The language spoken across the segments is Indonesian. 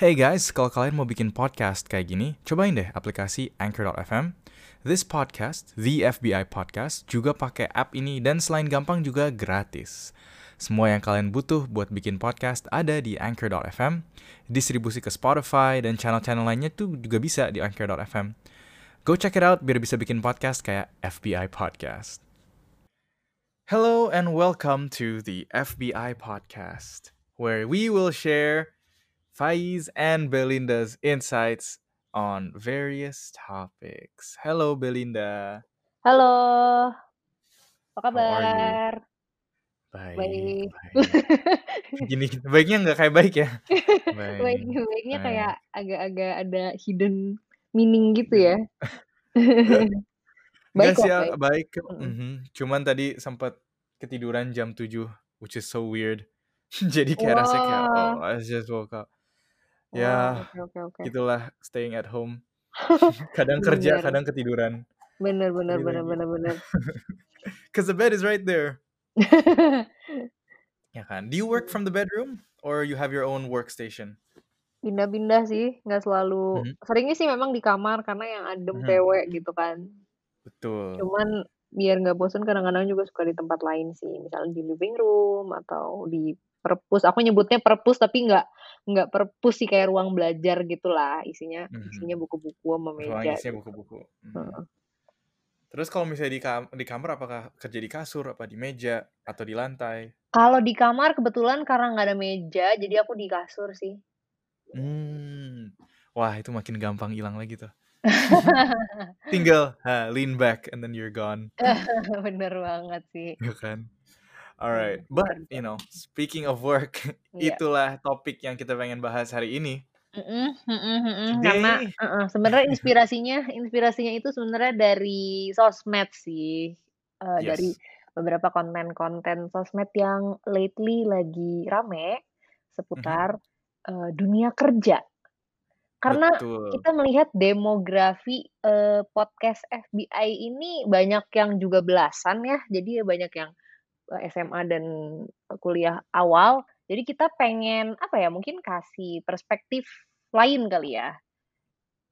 Hey guys, kalau kalian mau bikin podcast kayak gini, cobain deh aplikasi Anchor.fm. This podcast, The FBI Podcast, juga pakai app ini dan selain gampang juga gratis. Semua yang kalian butuh buat bikin podcast ada di Anchor.fm. Distribusi ke Spotify dan channel-channel lainnya tuh juga bisa di Anchor.fm. Go check it out biar bisa bikin podcast kayak FBI Podcast. Hello and welcome to the FBI Podcast, where we will share Faiz and Belinda's insights on various topics. Hello, Belinda. Halo, apa kabar? Baik, Baik. baik. Gini, baiknya nggak kayak baik ya? Baik, Baik, baiknya baik. kayak agak-agak ada hidden meaning gitu ya. Enggak Baik kok, sih, baik. baik. Mm-mm. Mhm. Cuman tadi sempat ketiduran jam 7, which is so weird. Jadi kayak rasanya kayak, oh, I just woke up. Ya, oke oke oke. gitulah staying at home. Kadang kerja, Bener, kadang ketiduran. bener bener bener Lagi-lagi. bener bener. Cause the bed is right there. Ya kan? Do you work from the bedroom or you have your own workstation? Pindah-pindah sih, nggak selalu. Mhm. Seringnya sih memang di kamar karena yang adem Mhm. PW gitu kan. Betul. Cuman biar nggak bosen kadang-kadang juga suka di tempat lain sih, misalnya di living room atau di perpus. Aku nyebutnya perpus tapi nggak nggak perpus sih kayak ruang belajar gitulah, isinya isinya Mhm. buku-buku sama Ruang meja isinya gitu. buku-buku. Heeh. Terus kalau misalnya di kam di kamar apakah kerja di kasur, apa di meja, atau di lantai? Kalau di kamar kebetulan karena nggak ada meja, jadi aku di kasur sih. Mmm. Wah, itu makin gampang hilang lagi tuh. Tinggal, ha, lean back and then you're gone. Bener banget sih. Ya kan? Hmm, Alright, but kerja. you know, speaking of work, Iya. itulah topik yang kita pengen bahas hari ini. Mhm mhm, karena heeh, sebenarnya inspirasinya inspirasinya itu sebenarnya dari sosmed sih, dari Yes. beberapa konten-konten sosmed yang lately lagi rame Mhm. seputar, eee, dunia kerja. Karena Betul. kita melihat demografi, eee, podcast FBI ini banyak yang juga belasan ya, jadi ya banyak yang, SMA dan, eee, kuliah awal. Jadi kita pengen, apa ya, mungkin kasih perspektif lain kali ya.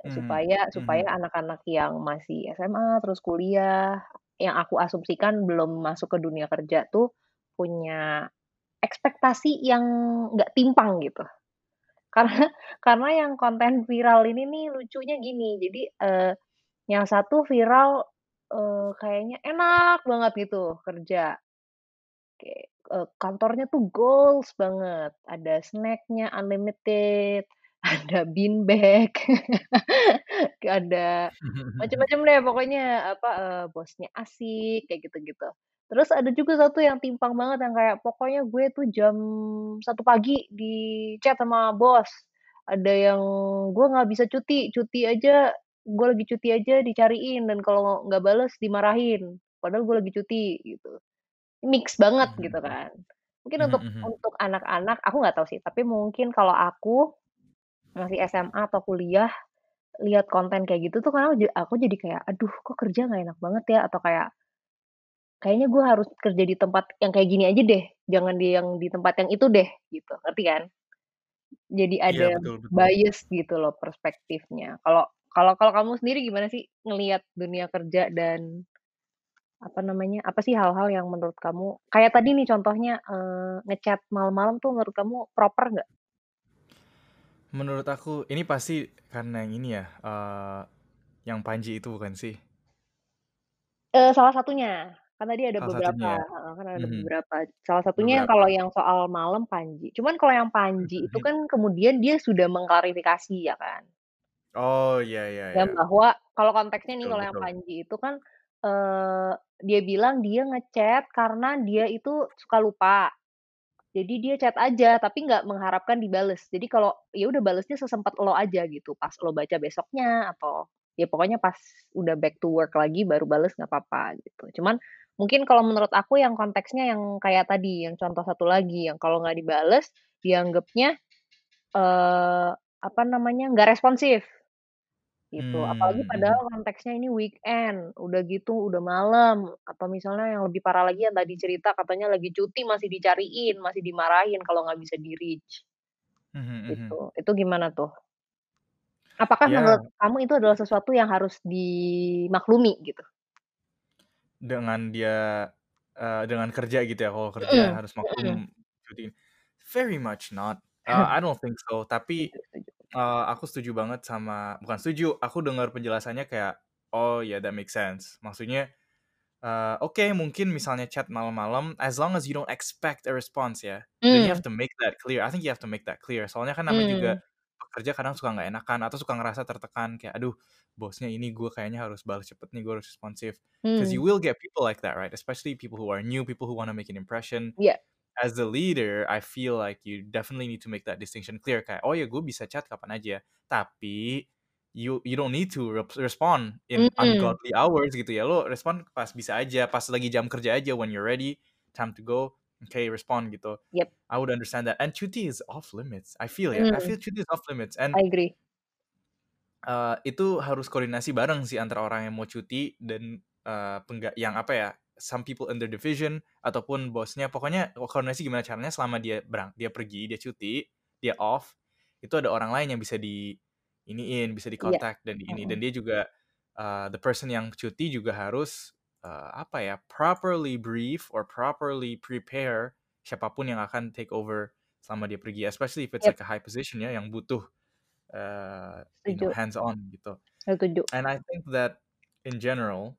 Mhm Supaya supaya mhm. anak-anak yang masih SMA, terus kuliah, yang aku asumsikan belum masuk ke dunia kerja tuh punya ekspektasi yang nggak timpang gitu. Karena karena yang konten viral ini nih lucunya gini, jadi, eee, yang satu viral, eee, kayaknya enak banget gitu kerja. Kayak, eee, kantornya tuh goals banget, ada snack-nya unlimited, ada bean bag, ada macem-macem deh pokoknya, apa, eee, bosnya asik, kayak gitu-gitu. Terus ada juga satu yang timpang banget yang kayak, pokoknya gue tuh jam 1 pagi di-chat sama bos, ada yang gue nggak bisa cuti, cuti aja gue lagi cuti aja dicariin dan kalau nggak bales dimarahin, padahal gue lagi cuti, gitu. Mix banget Mhm gitu kan. Mungkin Mhm untuk mhm. untuk anak-anak, aku nggak tahu sih, tapi mungkin kalau aku masih SMA atau kuliah, lihat konten kayak gitu tuh karena ja aku jadi kayak, "Aduh kok kerja nggak enak banget ya?" Atau kayak "Kayaknya gue harus kerja di tempat yang kayak gini aja deh, jangan di yang di tempat yang itu deh." Gitu, ngerti kan? Jadi Iya, ada betul betul. bias gitu loh perspektifnya. Kalau kalau kalau kamu sendiri gimana sih ngelihat dunia kerja dan, apa namanya, apa sih hal-hal yang menurut kamu kayak tadi nih contohnya, eee, nge-chat malam-malam tuh menurut kamu proper nggak? Menurut aku, ini pasti karena yang ini ya, eee, yang Panji itu bukan sih? Eee, salah satunya. Kan tadi ada Salah beberapa satunya ya? heeh, kan ada Mhm. beberapa. Salah satunya yang Beberapa. kalau yang soal malam Panji. Cuman kalau yang Panji itu Mhm. kan kemudian dia sudah mengklarifikasi ya kan. Oh, iya iya Dan iya. bahwa kalau konteksnya nih Betul kalau yang betul. Panji itu kan, eee, dia bilang dia nge-chat karena dia itu suka lupa. Jadi dia chat aja tapi nggak mengharapkan dibales. Jadi kalau ya udah balesnya sesempet elo aja gitu, pas lo baca besoknya atau ya pokoknya pas udah back to work lagi baru bales nggak apa-apa gitu. Cuman mungkin kalau menurut aku yang konteksnya yang kayak tadi, yang contoh satu lagi, yang kalau nggak dibales dianggapnya, eee, apa namanya, nggak responsif. Gitu, apalagi Mmm, padahal konteksnya ini weekend, udah gitu udah malam, atau misalnya yang lebih parah lagi yang tadi cerita katanya lagi cuti masih dicariin, masih dimarahin kalau nggak bisa di-reach. Mhm mhm. Gitu. Itu gimana tuh? Apakah menurut Ya. kamu itu adalah sesuatu yang harus dimaklumi gitu? Dengan dia, eee, dengan kerja gitu ya, kalau kerja Mhm harus mhm. maklum cuti. Very much not, eee, I don't think so. Tapi, Eee, aku setuju banget sama bukan setuju, aku dengar penjelasannya kayak, "Oh ya, that make sense." Maksudnya, eee, oke mungkin misalnya chat malam-malam, as long as you don't expect a response ya, then you Mmm. have to make that clear. I think you have to make that clear. Soalnya kan namanya juga Mmm. pekerja kadang suka nggak enakan atau suka ngerasa tertekan kayak, "Aduh, bosnya ini gue kayaknya harus balas cepet nih, gue harus responsif." 'Cause you Mmm. will get people like that, right? Especially people who are new, people who wanna make an impression. Iya. As the leader, I feel like you definitely need to make that distinction clear kayak, "Oh ya, gue bisa chat kapan aja, tapi you you don't need to respond in Mmm. ungodly hours," gitu ya. Lo respon pas bisa aja, pas lagi jam kerja aja, when you're ready, time to go, oke respond gitu. Yap. I would understand that. And cuti is off limits, I feel ya, I Mmm. feel cuti is off limits and I agree. eee, itu harus koordinasi bareng sih antara orang yang mau cuti dan, pengga yang apa ya, some people in the division ataupun bosnya. Pokoknya koordinasi gimana caranya selama dia berang dia pergi, dia cuti, dia off, itu ada orang lain yang bisa diiniin, bisa Iya. di-contact dan di ini, dan dia juga, eee, the person yang cuti juga harus, eee, apa ya, properly brief or properly prepare siapa pun yang akan take over selama dia pergi. Especially if it's Yap. like a high position ya, yang butuh, eee, you know, hands on gitu. Setuju. And I think that in general,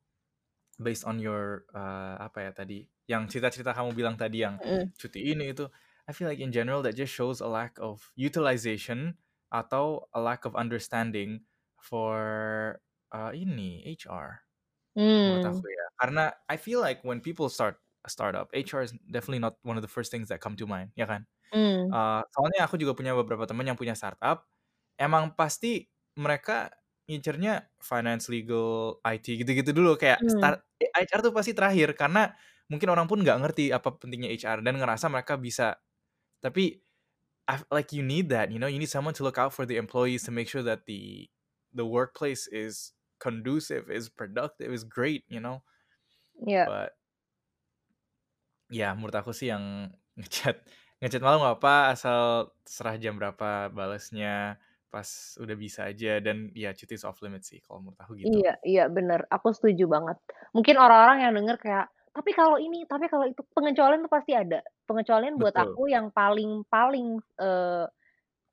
based on your, eee, apa ya tadi, yang cerita-cerita kamu bilang tadi yang Mhm. cuti ini itu, I feel like in general that just shows a lack of utilization atau a lack of understanding for, eee, ini, HR, menurut Mmm. aku ya. Karena I feel like when people start a startup, HR is definitely not one of the first things that come to mind, ya kan? Mmm. Eee, soalnya aku juga punya beberapa temen yang punya startup, emang pasti mereka ngincernya finance, legal, IT, gitu-gitu dulu kayak Mmm. start e HR tuh pasti terakhir karena mungkin orang pun nggak ngerti apa pentingnya HR dan ngerasa mereka bisa. Tapi I've like you need that, you know, you need someone to look out for the employees to make sure that the the workplace is conducive, is productive, is great, you know? Iya. But ya menurut aku sih yang nge-chat nge-chat malam nggak apa-apa, asal terserah jam berapa balesnya, pas udah bisa aja dan ya cuti is off limits sih kalau menurut aku gitu. Iya iya bener, aku setuju banget. Mungkin orang-orang yang denger kayak, "Tapi kalau ini, tapi kalau itu," pengecualian tuh pasti ada. Pengecualian buat Betul. aku yang paling paling, eee,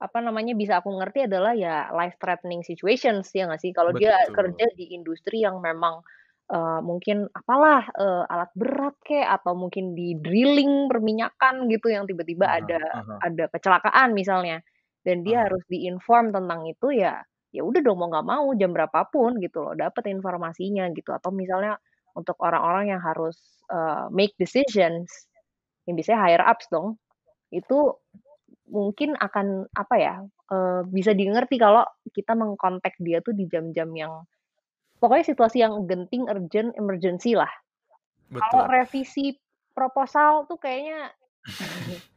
apa namanya, bisa aku ngerti adalah ya life threatening situations, ya nggak sih? Kalau dia kerja di industri yang memang, eee, mungkin apalah, eee, alat berat kek, atau mungkin di drilling perminyakan gitu yang tiba-tiba Ah hah ada ah hah. ada kecelakaan misalnya, dan dia hah. harus di-inform tentang itu ya, ya udah dong mau nggak mau jam berapa pun gitu loh dapet informasinya gitu. Atau misalnya untuk orang-orang yang harus, eee, make decisions, yang biasanya higher ups dong, itu mungkin akan apa ya, eee, bisa dimengerti kalau kita meng-contact dia tuh di jam-jam yang pokoknya situasi yang genting, urgent, emergency lah. Kalau revisi proposal tuh kayaknya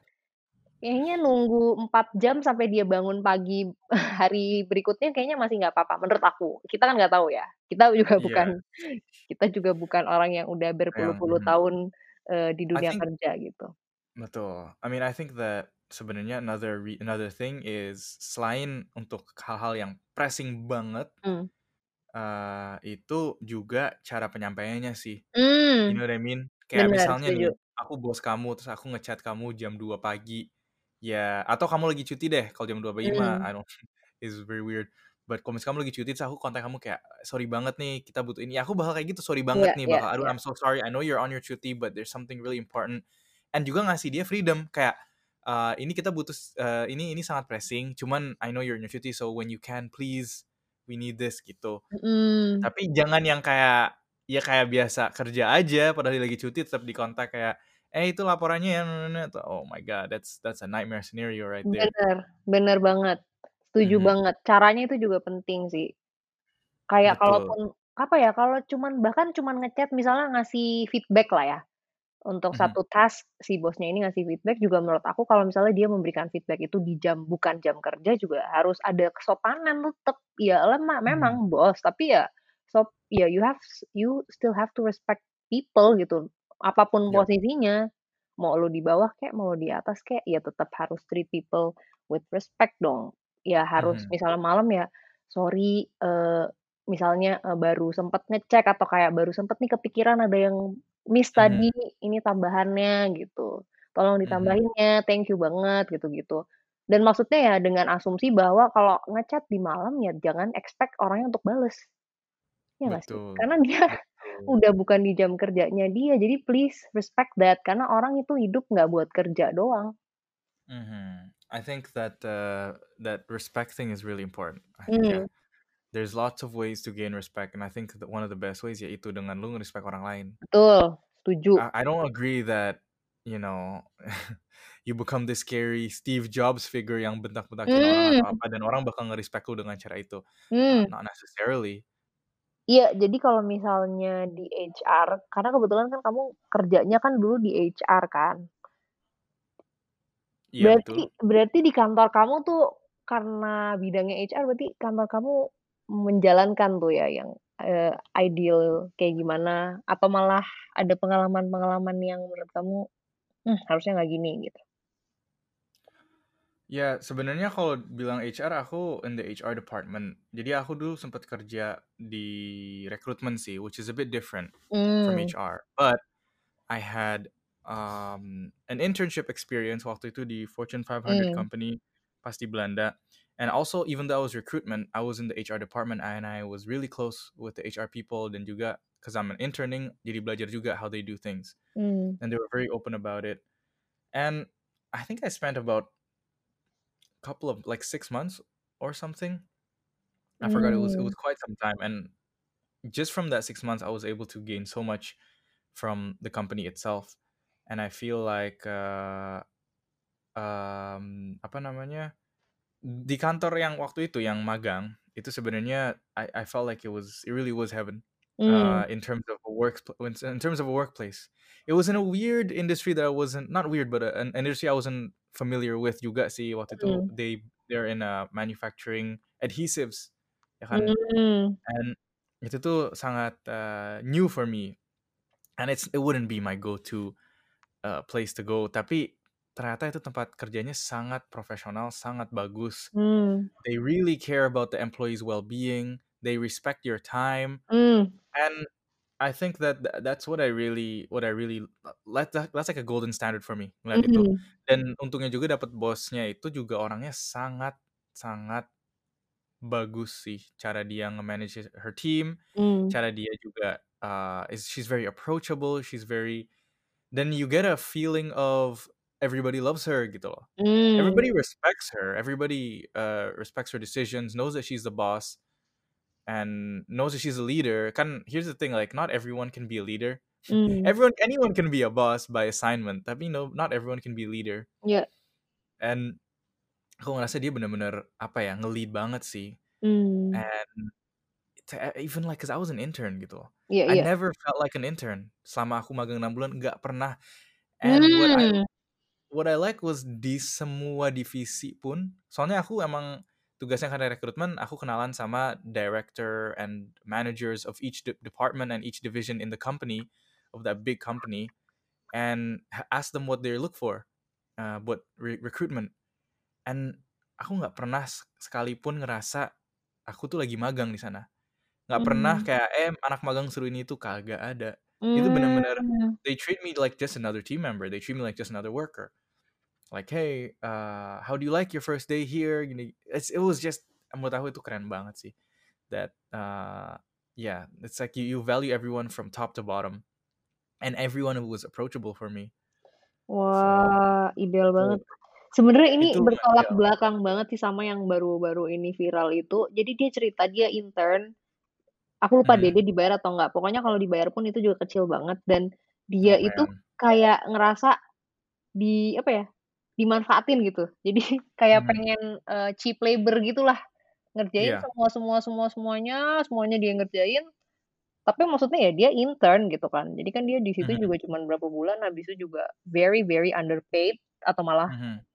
kayaknya nunggu 4 jam sampai dia bangun pagi hari berikutnya kayaknya masih nggak apa-apa menurut aku. Kita kan nggak tahu ya, kita juga Iya. bukan kita juga bukan orang yang udah Yang berpuluh-puluh mhm. tahun, eee, di dunia think kerja gitu. Betul. I mean I think that sebenarnya another re another thing is selain untuk hal-hal yang pressing banget, Mmm. eee, itu juga cara penyampaiannya sih. You Mmm. know what I mean? Kayak Bener, misalnya nih, setuju. aku bos kamu, terus aku nge-chat kamu jam 2 pagi, ya atau kamu lagi cuti deh, kalau jam 2 pagi mah Mmm. I don't it's very weird. But kalau misalnya kamu lagi cuti, terus aku kontak kamu kayak, "Sorry banget nih, kita butuh ini." Ya aku bakal kayak gitu, "Sorry Iya banget nih," iya bakal, "Aduh iya. I'm so sorry, I know you're on your cuti, but there's something really important." And juga ngasih dia freedom kayak, eee, "Ini kita butuh eee, ini ini sangat pressing, cuman I know you're on your cuti, so when you can please, we need this." Gitu. Mhm. Tapi jangan yang kayak, ya kayak biasa kerja aja padahal lagi cuti tetap di-kontak kayak, "Eh itu laporannya ya," oh my god, that's that's a nightmare scenario right there. Bener, bener banget. Setuju Mhm. banget. Caranya itu juga penting sih. Kayak Betul. kalaupun apa ya, kalau cuman bahkan cuman nge-chat misalnya ngasih feedback lah ya, untuk Mhm. 1 task si bosnya ini ngasih feedback juga menurut aku kalau misalnya dia memberikan feedback itu di jam bukan jam kerja juga harus ada kesopanan tetep. Ya lema Mhm. memang bos, tapi ya sop ya you have you still have to respect people gitu, apa pun Yap. posisinya. Mau lu di bawah kek, mau lu di atas kek, ya tetep harus treat people with respect dong. Ya harus Mhm. misalnya malam ya, "Sorry, eee, misalnya, eee, baru sempet ngecek atau kayak baru sempet nih kepikiran ada yang miss Mhm. tadi, ini tambahannya," gitu. "Tolong Mhm. ditambahin ya, thank you banget," gitu-gitu. Dan maksudnya ya dengan asumsi bahwa kalau nge-chat di malam ya jangan expect orangnya untuk bales. Ya nggak sih? Betul, Karena dia. Udah bukan di jam kerjanya dia, jadi please respect that, karena orang itu hidup nggak buat kerja doang. Mhm. I think that, uh, that respect thing is really important. I think ya, Mmm. there's lots of ways to gain respect and I think that one of the best ways yaitu dengan lu nge-respect orang lain. Betul, setuju. I I don't agree that, you know, you become this scary Steve Jobs figure yang bentak-bentakin orang atau Mmm. apa dan orang bakal nge-respect lu dengan cara itu. Mmm. not necessarily. Iya, jadi kalau misalnya di HR, karena kebetulan kan kamu kerjanya kan dulu di HR kan? Iya, Berarti betul. berarti di kantor kamu tuh karena bidangnya HR berarti kantor kamu menjalankan tuh ya yang, eee, ideal kayak gimana? Atau malah ada pengalaman-pengalaman yang menurut kamu, "Mmm, harusnya nggak gini," gitu? Ya, sebenarnya kalau bilang HR aku in the HR department. Jadi aku dulu sempet kerja di recruitment sih, which is a bit different from Mmm. HR. But I had, um, an internship experience waktu itu di Fortune 500 Mmm. company pas di Belanda. And also even though I was recruitment, I was in the HR department and I was really close with the HR people dan juga 'cause I'm an interning, jadi belajar juga how they do things. Mmm. And they were very open about it. And I think I spent about couple of like 6 months or something. I forgot it was it was Mmm. quite some time and just from that 6 months I was able to gain so much from the company itself. And I feel like, eee, mmm, apa namanya, di kantor yang waktu itu yang magang, itu sebenarnya I I felt like it was it really was heaven, Mmm. uh, mm. in terms of a work in terms of a workplace. It was in a weird industry that I wasn't not weird, but an industry I wasn't familiar with juga sih waktu itu. Mmm. They they're in, uh, manufacturing adhesives, ya kan. Mmm. And itu tuh sangat, eee, new for me. And it's it wouldn't be my go-to, eee, place to go. Tapi ternyata itu tempat kerjanya sangat profesional, sangat bagus. Mmm. They really care about the employees' well-being, they respect your time. Mmm. And I think that that's what I really what I really like that's like a golden standard for me, ngeliat itu. Mmm. Dan untungnya juga dapet bosnya itu juga orangnya sangat sangat bagus sih cara dia nge-manage her team, Mmm. cara dia juga, uh, is she's very approachable, she's very then you get a feeling of everybody loves her gitu loh. Mmm. Everybody respects her, everybody, uh, respects her decisions, knows that she's the boss, and knows that she's a leader. Kan here's the thing, like not everyone can be a leader. Mmm. Everyone anyone can be a boss by assignment, tapi no not everyone can be a leader. Iya. And aku ngerasa dia bener-bener apa ya, nge-lead banget sih. Mmm. And to even like 'cause I was an intern gitu loh. Iya I iya. never felt like an intern selama aku magang 6 bulan, nggak pernah. And what I Mmm. what I like was di semua divisi pun soalnya aku emang tugasnya karena rekrutmen, aku kenalan sama director and managers of each de department and each division in the company, of that big company, and ask them what they look for, uh, buat re recruitment. And aku nggak pernah sekalipun ngerasa aku tuh lagi magang di sana. Nggak pernah Mmm. kayak, "Eh, anak magang suruh ini itu," kagak ada. Itu bener-bener Mmm. they treat me like just another team member, they treat me like just another worker. Like, "Hey, uh, how do you like your first day here?" Gini. It's it was just menurut aku itu keren banget sih. That, uh, yeah, it's like you you value everyone from top to bottom. And everyone was approachable for me. So, Wah, ideal itu banget. Sebenarnya ini itu bertolak ideal. belakang banget sih sama yang baru-baru ini viral itu. Jadi dia cerita dia intern, aku lupa deh Mhm. dia dibayar atau enggak, pokoknya kalau dibayar pun itu juga kecil banget dan dia Oh, itu man. kayak ngerasa di apa ya, dimanfaatin gitu. Jadi kayak Mhm. pengen, eee, cheap labor gitulah, ngerjain Iya. semua semua semua semuanya, semuanya dia ngerjain, tapi maksudnya ya dia intern gitu kan. Jadi kan dia di situ Mhm. juga cuman berapa bulan, habis itu juga very very underpaid atau malah Mhm.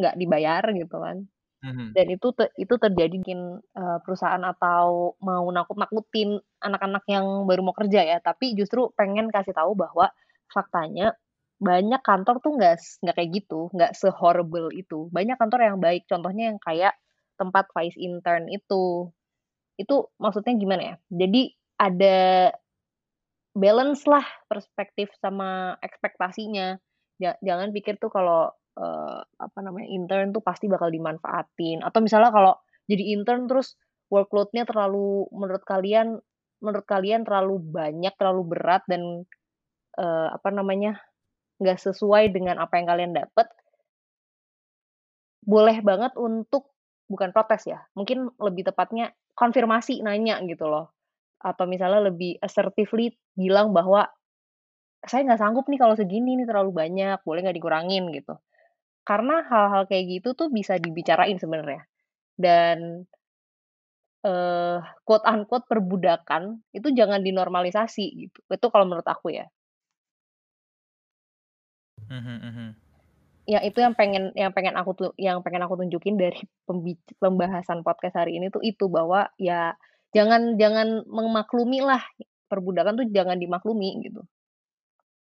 nggak dibayar gitu kan. Mhm. Dan itu te itu terjadi mungkin, eee, perusahaan atau mau nakut-nakutin anak-anak yang baru mau kerja ya, tapi justru pengen kasih tahu bahwa faktanya banyak kantor tuh nggak nggak kayak gitu, nggak se-horrible itu. Banyak kantor yang baik, contohnya yang kayak tempat Vice intern itu. Itu maksudnya gimana ya, jadi ada balance lah perspektif sama ekspektasinya. Ja jangan pikir tuh kalau, eee, apa namanya, intern tuh pasti bakal dimanfaatin, atau misalnya kalau jadi intern terus workload-nya terlalu menurut kalian menurut kalian terlalu banyak, terlalu berat dan, eee, apa namanya, nggak sesuai dengan apa yang kalian dapat boleh banget untuk bukan protes ya, mungkin lebih tepatnya konfirmasi, nanya gitu loh. Atau misalnya lebih assertively bilang bahwa, "Saya nggak sanggup nih kalau segini nih, terlalu banyak, boleh nggak dikurangin?" Gitu. Karena hal-hal kayak gitu tuh bisa dibicarain sebenarnya. Dan, eee, quote unquote perbudakan itu jangan dinormalisasi gitu. Itu kalau menurut aku ya. Mhm mhm. Ya itu yang pengen yang pengen aku yang pengen aku tunjukin dari pembahasan podcast hari ini tuh itu, bahwa ya jangan jangan memaklumi lah, perbudakan tuh jangan dimaklumi gitu.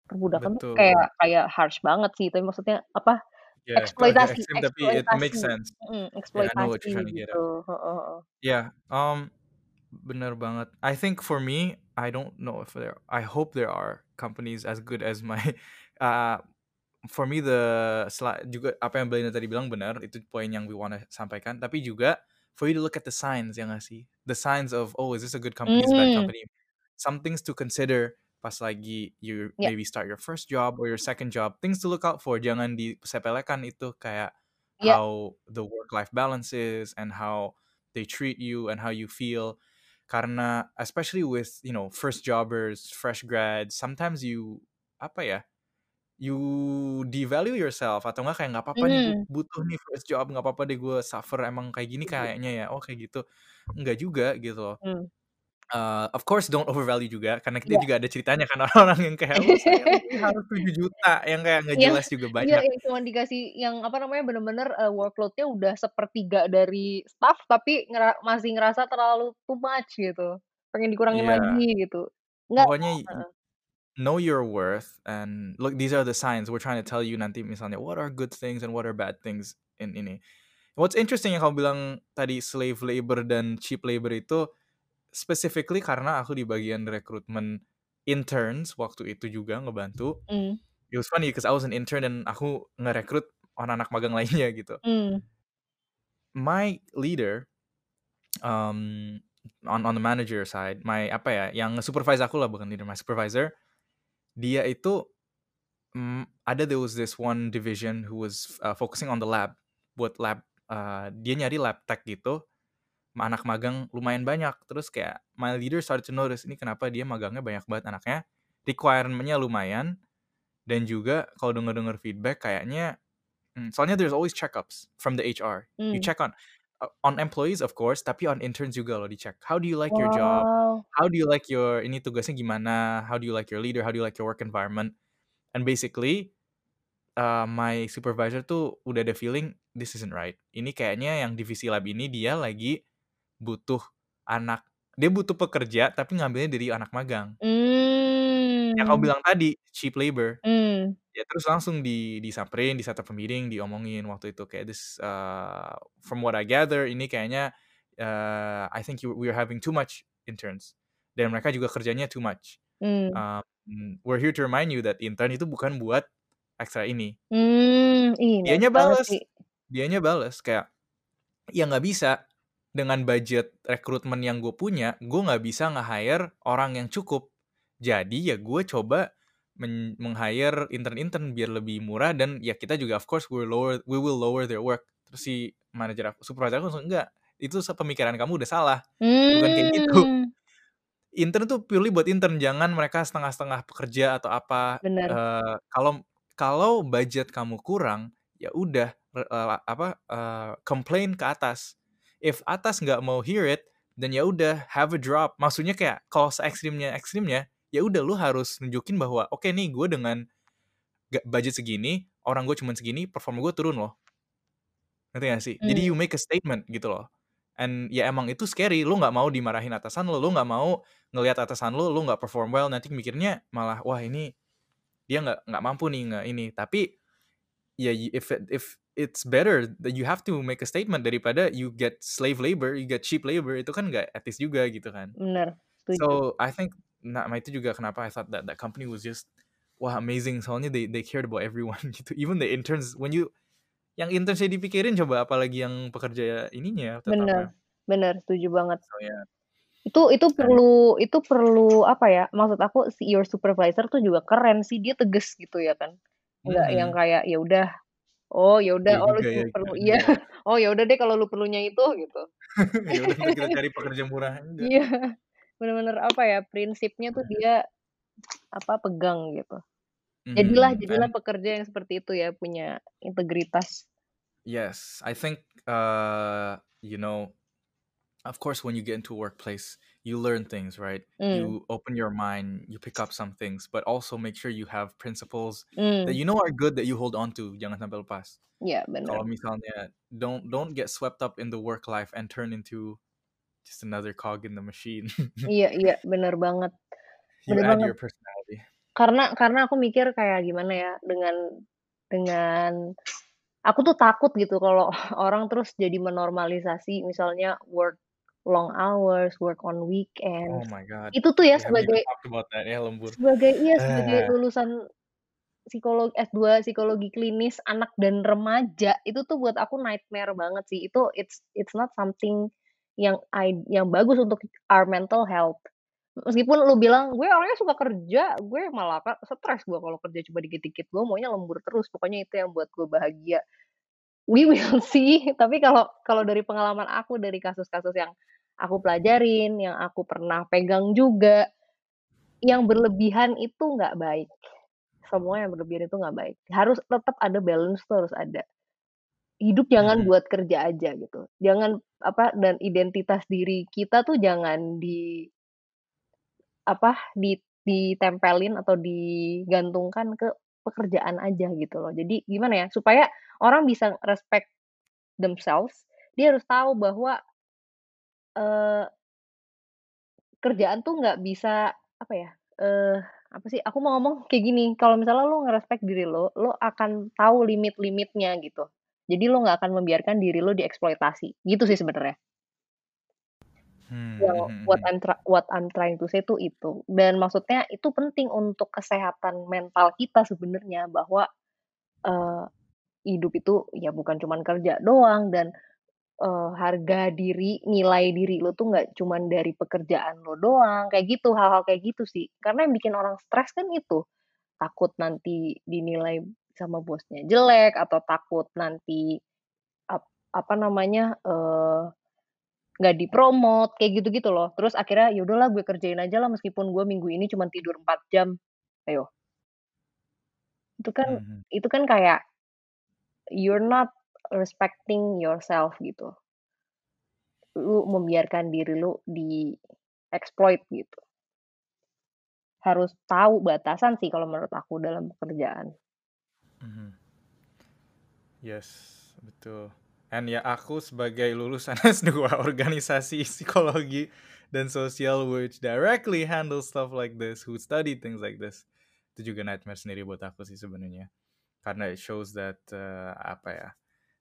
Perbudakan tuh Betul. kayak kayak harsh banget sih, tapi maksudnya apa, Ya, agak eksploitasi ekstrim tapi it makes eksploitasi, sense. mhm, Yeah, I know what eksploitasi you're trying to get at. heeh heeh. Yeah, um, bener banget. I think for me, I don't know if there I hope there are companies as good as my uh, for me the juga apa yang Belinda tadi bilang benar, itu poin yang we wanna sampaikan, tapi juga for you to look at the signs, ya nggak sih? The signs of, "Oh, is this a good company, is this a bad Mmm. company?" Some things to consider pas lagi you Ya. maybe start your first job or your second job, things to look out for, jangan disepelekan itu, kayak Ya. how the work life balance is, and how they treat you, and how you feel. Karena especially with, you know, first jobbers, fresh grads, sometimes you apa ya, you devalue yourself atau enggak kayak, "Nggak apa-apa nih gue Mmm. butuh nih first job, nggak apa-apa deh gue suffer, emang kayak gini Setuju. kayaknya ya." Oh kayak gitu. Enggak juga gitu loh. Mmm. Eee, of course don't overvalue juga, karena kita Iya. juga ada ceritanya kan orang-orang yang kayak, "Oh saya harus Rp7.000.000," yang kayak nggak Iya jelas juga iya banyak. yang cuman dikasih yang apa namanya, bener-bener, eee, workload-nya udah sepertiga dari staff, tapi ngera masih ngerasa terlalu too much gitu, pengen dikurangin Iya. lagi gitu. Enggak Pokoknya heeh. Know your worth and look, these are the signs we're trying to tell you nanti misalnya, what are good things and what are bad things in ini. What's interesting yang kamu bilang tadi slave labor dan cheap labor itu, specifically karena aku di bagian rekrutmen interns waktu itu juga ngebantu. Mmm. It was funny 'cause I was an intern dan aku ngerekrut anak-anak magang lainnya gitu. Mmm. My leader, um, on on the manager side, my apa ya, yang nge-supervise aku lah bukan leader, my supervisor, dia itu, mmm, ada there was this one division who was, uh, focusing on the lab, buat lab, eee, dia nyari lab tech gitu, anak magang lumayan banyak. Terus kayak my leader started to notice, ini kenapa dia magangnya banyak banget anaknya, requirement-nya lumayan, dan juga kalau denger-denger feedback kayaknya mmm, soalnya there's always checkups from the HR. You Mmm. check on uh, on employees of course, tapi on interns juga loh dicek. How do you like your job? Wow. How do you like your ini tugasnya gimana? How do you like your leader? How do you like your work environment? And basically, eee, my supervisor tuh udah ada feeling, this isn't right. Ini kayaknya yang divisi lab ini dia lagi butuh anak dia butuh pekerja tapi ngambilnya dari anak magang. Yang kamu Mmm. bilang tadi, cheap labor. Mmm. Ya terus langsung di disamperin, di-set up a meeting, diomongin waktu itu kayak this, eee, from what I gather ini kayaknya, eee, I think you we're having too much interns, dan mereka juga kerjanya too much. Mmm. Um, we're here to remind you that intern itu bukan buat ekstra ini. Dianya banget bales sih. dianya bales kayak, "Ya nggak bisa, dengan budget rekrutmen yang gue punya, gue nggak bisa nge-hire orang yang cukup. Jadi ya gue coba men meng-hire intern-intern biar lebih murah dan ya kita juga of course we'll lower we will lower their work." Terus si manajer aku supervisor aku langsung, "Enggak, itu sepemikiran kamu udah salah, bukan kayak gitu. Mmm. Intern tuh purely buat intern, jangan mereka setengah-setengah pekerja atau apa. Eee, kalau kalau budget kamu kurang, ya udah, eee, apa, eee, complain ke atas. If atas nggak mau hear it, then ya udah have a drop." Maksudnya kayak kalau seekstrimnya-ekstrimnya, ya udah lu harus nunjukin bahwa, "Oke nih gue dengan ga budget segini, orang gue cuman segini, performa gue turun loh." Ngerti nggak sih? Jadi Mmm. you make a statement gitu loh. And ya emang itu scary, lu nggak mau dimarahin atasan lu, lu nggak mau ngelihat atasan lu, lu nggak perform well, nanti mikirnya malah, "Wah ini" dia nggak nggak mampu nih nggak ini tapi ya if it- if it's better that you have to make a statement daripada you get slave labor you get cheap labor itu kan nggak etis juga gitu kan setuju. so I think nah itu juga kenapa I thought that that company was just wah amazing soalnya they they cared about everyone gitu even the interns when you yang internsnya dipikirin coba apalagi yang pekerja ininya Bener, tetapnya bener, setuju banget. so ya Itu itu And- perlu itu perlu apa ya? Maksud aku si your supervisor tuh juga keren sih, dia tegas gitu ya kan. Enggak yang Mhm. kayak ya udah oh ya udah Iya oh lu ya, perlu gitu. iya oh ya udah deh kalau lu perlunya itu gitu. ya udah kita cari pekerja murah Iya. Bener-bener apa ya? Prinsipnya tuh dia apa pegang gitu. Jadilah Mhm. jadilah And pekerja yang seperti itu ya, punya integritas. yes, I think uh you know of course when you get into a workplace you learn things right Hmm. you open your mind you pick up some things but also make sure you have principles Hmm. that you know are good that you hold on to jangan sampai lepas Iya, bener. kalau misalnya don't don't get swept up in the work life and turn into just another cog in the machine Iya iya, bener banget. you Bener add banget. your personality Karena karena aku mikir kayak gimana ya, dengan dengan aku tuh takut gitu kalau orang terus jadi menormalisasi misalnya work long hours, work on oh weekends. my god Itu tuh ya even sebagai that ya lembur sebagai iya, sebagai Eh. lulusan psikologi S2 psikologi klinis anak dan remaja, itu tuh buat aku nightmare banget sih. Itu it's it's not something yang yang bagus untuk our mental health. Meskipun lu bilang, "Gue orangnya suka kerja, gue malah stres gue kalau kerja cuma dikit-dikit, gue maunya lembur terus, pokoknya itu yang buat gue bahagia." We will see, tapi kalau kalau dari pengalaman aku, dari kasus-kasus yang aku pelajarin, yang aku pernah pegang juga, yang berlebihan itu nggak baik. Semua yang berlebihan itu nggak baik. Harus tetap ada balance tuh harus ada. Hidup jangan Mhm. buat kerja aja gitu. Jangan apa, dan identitas diri kita tuh jangan di apa, di ditempelin atau digantungkan ke pekerjaan aja gitu loh. Jadi gimana ya, supaya orang bisa respect themselves, dia harus tahu bahwa eee kerjaan tuh nggak bisa apa ya, eee, apa sih, aku mau ngomong kayak gini, kalau misalnya lo nge-respect diri lo, lo akan tahu limit-limitnya gitu. Jadi lo nggak akan membiarkan diri lo dieksploitasi, gitu sih sebenarnya. Hmm, Yang mhm what mhm. I'm what I'm trying to say tuh itu. Dan maksudnya itu penting untuk kesehatan mental kita sebenarnya bahwa, eee, hidup itu ya bukan cuman kerja doang dan, eee, harga diri, nilai diri lo tuh nggak cuman dari pekerjaan lo doang, kayak gitu, hal-hal kayak gitu sih. Karena yang bikin orang stres kan itu, takut nanti dinilai sama bosnya jelek, atau takut nanti ap apa namanya, eee, nggak dipromot, kayak gitu-gitu loh. Terus akhirnya, ya udahlah gue kerjain aja lah meskipun gue minggu ini cuman tidur 4 jam. Ayo. Itu kan Mhm. itu kan kayak you're not respecting yourself gitu. Lu membiarkan diri lu di-exploit gitu. Harus tahu batasan sih kalau menurut aku dalam pekerjaan. Mhm. Yes, betul. And ya aku sebagai lulusan S2 organisasi psikologi dan sosial which directly handle stuff like this, who study things like this, itu juga nightmare sendiri buat aku sih sebenarnya. Karena it shows that uh, apa ya?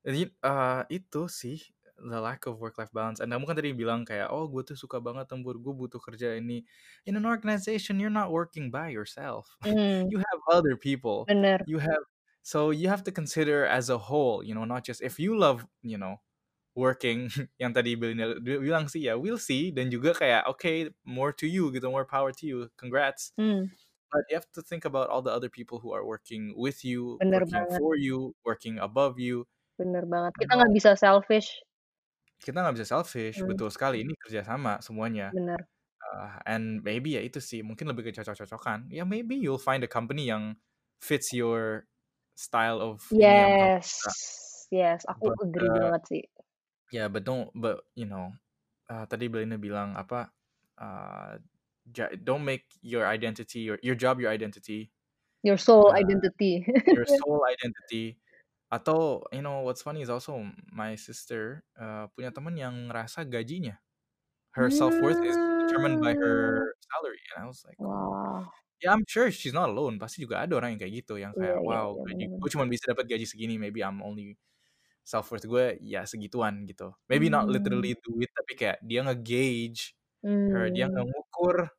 Jadi uh, itu sih the lack of work life balance. And kamu kan tadi bilang kayak oh gue tuh suka banget lembur, gue butuh kerja ini. In an organization you're not working by yourself. Mmm. you have other people. Bener. You have so you have to consider as a whole, you know, not just if you love, you know, working yang tadi Belinda bilang sih ya we'll see dan juga kayak okay more to you gitu more power to you congrats Hmm. but you have to think about all the other people who are working with you Bener working banget. for you working above you Bener banget. Kita nggak know bisa selfish. kita nggak bisa selfish Hmm. betul sekali ini kerjasama semuanya Bener. Uh, and maybe ya itu sih mungkin lebih ke cocok-cocokan ya maybe you'll find a company yang fits your style of Yes. Yes, aku but agree uh, banget sih. yeah but don't but you know uh, tadi Belinda bilang apa uh, don't make your identity your your job your identity Your soul uh, identity. your sole identity atau you know what's funny is also my sister uh, punya teman yang ngerasa gajinya her self worth is determined by her salary and I was like oh Wah. Ya, I'm sure she's not alone, pasti juga ada orang yang kayak gitu, yang Iya kayak, iya "Wow, gaji bener gue cuman bisa dapat gaji segini, maybe I'm only self-worth gue ya segituan," gitu. Maybe not Mmm. literally duit, tapi kayak dia nge-gauge her dia Mmm. mengukur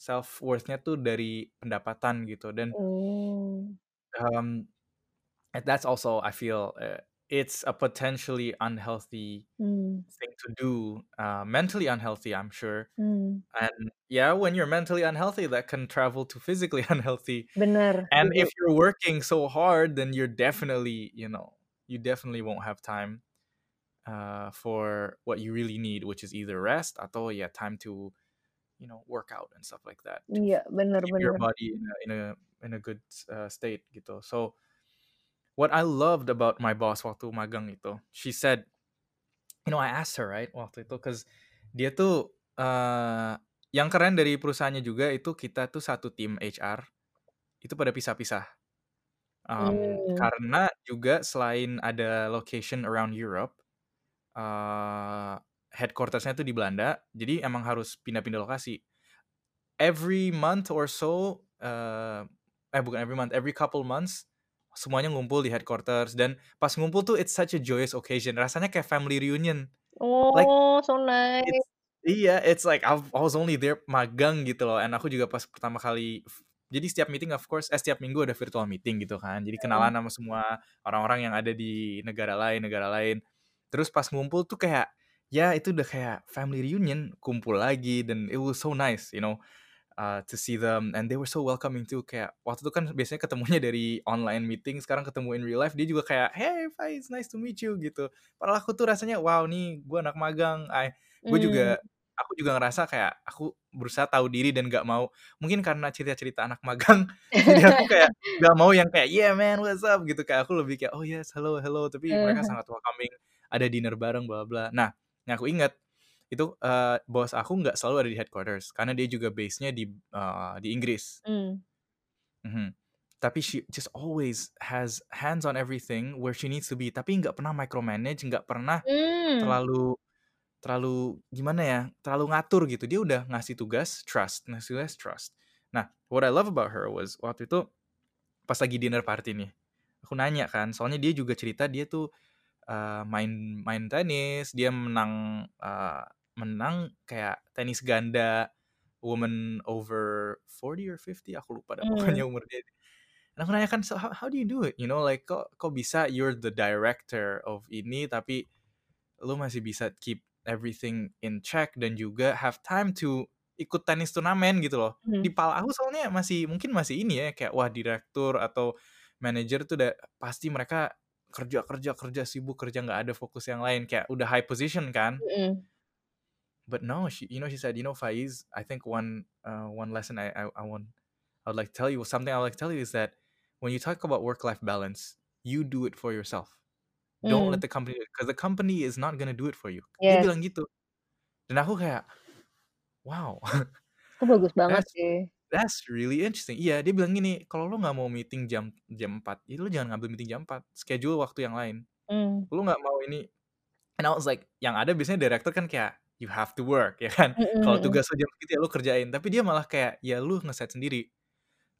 self-worth-nya tuh dari pendapatan gitu dan Oh. um, and that's also I feel, eee, it's a potentially unhealthy Mmm. thing to do, uh, mentally unhealthy, I'm sure. Mmm. And yeah, when you're mentally unhealthy, that can travel to physically unhealthy. Bener, And if you're working so hard, then you're definitely, you know, you definitely won't have time, uh, for what you really need, which is either rest atau yeah time to, you know, work out and stuff like that Iya, f bener your body in a in a in a good uh, state gitu. So, what I loved about my boss waktu magang itu, she said you know, I asked her, right, waktu itu, 'cause dia tuh, eee, yang keren dari perusahaannya juga itu kita tuh satu tim HR, itu pada pisah-pisah. Mmm, Mmm. karena juga selain ada location around Europe, eee, headquarters-nya tuh di Belanda, jadi emang harus pindah-pindah lokasi. Every month or so, eee, eh, bukan every month, every couple months, semuanya ngumpul di headquarters dan pas ngumpul tuh it's such a joyous occasion, rasanya kayak family reunion. Like, Oh, so nice. it's iya, it's like I've I was only there magang gitu loh, and aku juga pas pertama kali jadi setiap meeting of course eh, setiap minggu ada virtual meeting gitu kan, jadi kenalan sama semua orang-orang yang ada di negara lain negara lain. Terus pas ngumpul tuh kayak, ya itu udah kayak family reunion, kumpul lagi dan it was so nice, you know, uh, to see them and they were so welcoming too, kayak waktu itu kan biasanya ketemunya dari online meeting, sekarang ketemu in real life, dia juga kayak, "Hey Faiz, nice to meet you," gitu. Padahal aku tuh rasanya, wow nih gue anak magang, I gue Mmm. juga aku juga ngerasa kayak aku berusaha tahu diri dan nggak mau mungkin karena cerita-cerita anak magang, jadi aku kayak nggak mau yang kayak, "Yeah man, what's up?" gitu, kayak aku lebih kayak, "Oh yes, hello hello," tapi mereka heeh. sangat welcoming, ada dinner bareng bla bla. Nah, yang aku inget, itu, eee, bos aku nggak selalu ada di headquarters, karena dia juga base-nya di, eee, di Inggris. Mmm. Mhm. Tapi she just always has hands on everything where she needs to be, tapi nggak pernah micromanage, nggak pernah Mmm. terlalu terlalu gimana ya, terlalu ngatur gitu. Dia udah ngasih tugas, trust, ngasih tugas, trust. Nah, what I love about her was waktu itu pas lagi dinner party nih, aku nanya kan, soalnya dia juga cerita dia tuh, eee, main main tenis, dia menang, eee, menang kayak tenis ganda woman over 40 or 50, aku lupa dah pokoknya Mmm. umur dia. Dan aku nanya kan, "So, how how do you do it?" You know, like, "Kok kok bisa you're the director of ini, tapi lu masih bisa keep everything in check dan juga have time to ikut tenis turnamen," gitu loh. Di Mmm. kepala aku soalnya masih mungkin masih ini ya, kayak, wah direktur atau manajer tuh udah pasti mereka kerja kerja kerja, sibuk kerja, nggak ada fokus yang lain, kayak udah high position kan. Mhm. But no, she you know, she said, "You know, Faiz, I think one, uh, one lesson I I I want I would like to tell you something I would like to tell you is that when you talk about work-life balance, you do it for yourself. Don't let the company do it, 'cause the company is not gonna do it for you." Dia Yes. bilang gitu. Dan aku kayak, wow, Itu bagus banget that's sih. That's really interesting. Iya, dia bilang gini, "Kalau lu nggak mau meeting jam jam 4, ya lu jangan ngambil meeting jam 4, schedule waktu yang lain. Mmm. Lu nggak mau ini" and I was like, yang ada biasanya direktur kan kayak, "You have to work," ya kan? Mhm Kalau mhm. tugas lu jam segitu ya lu kerjain, tapi dia malah kayak, ya lu nge-set sendiri.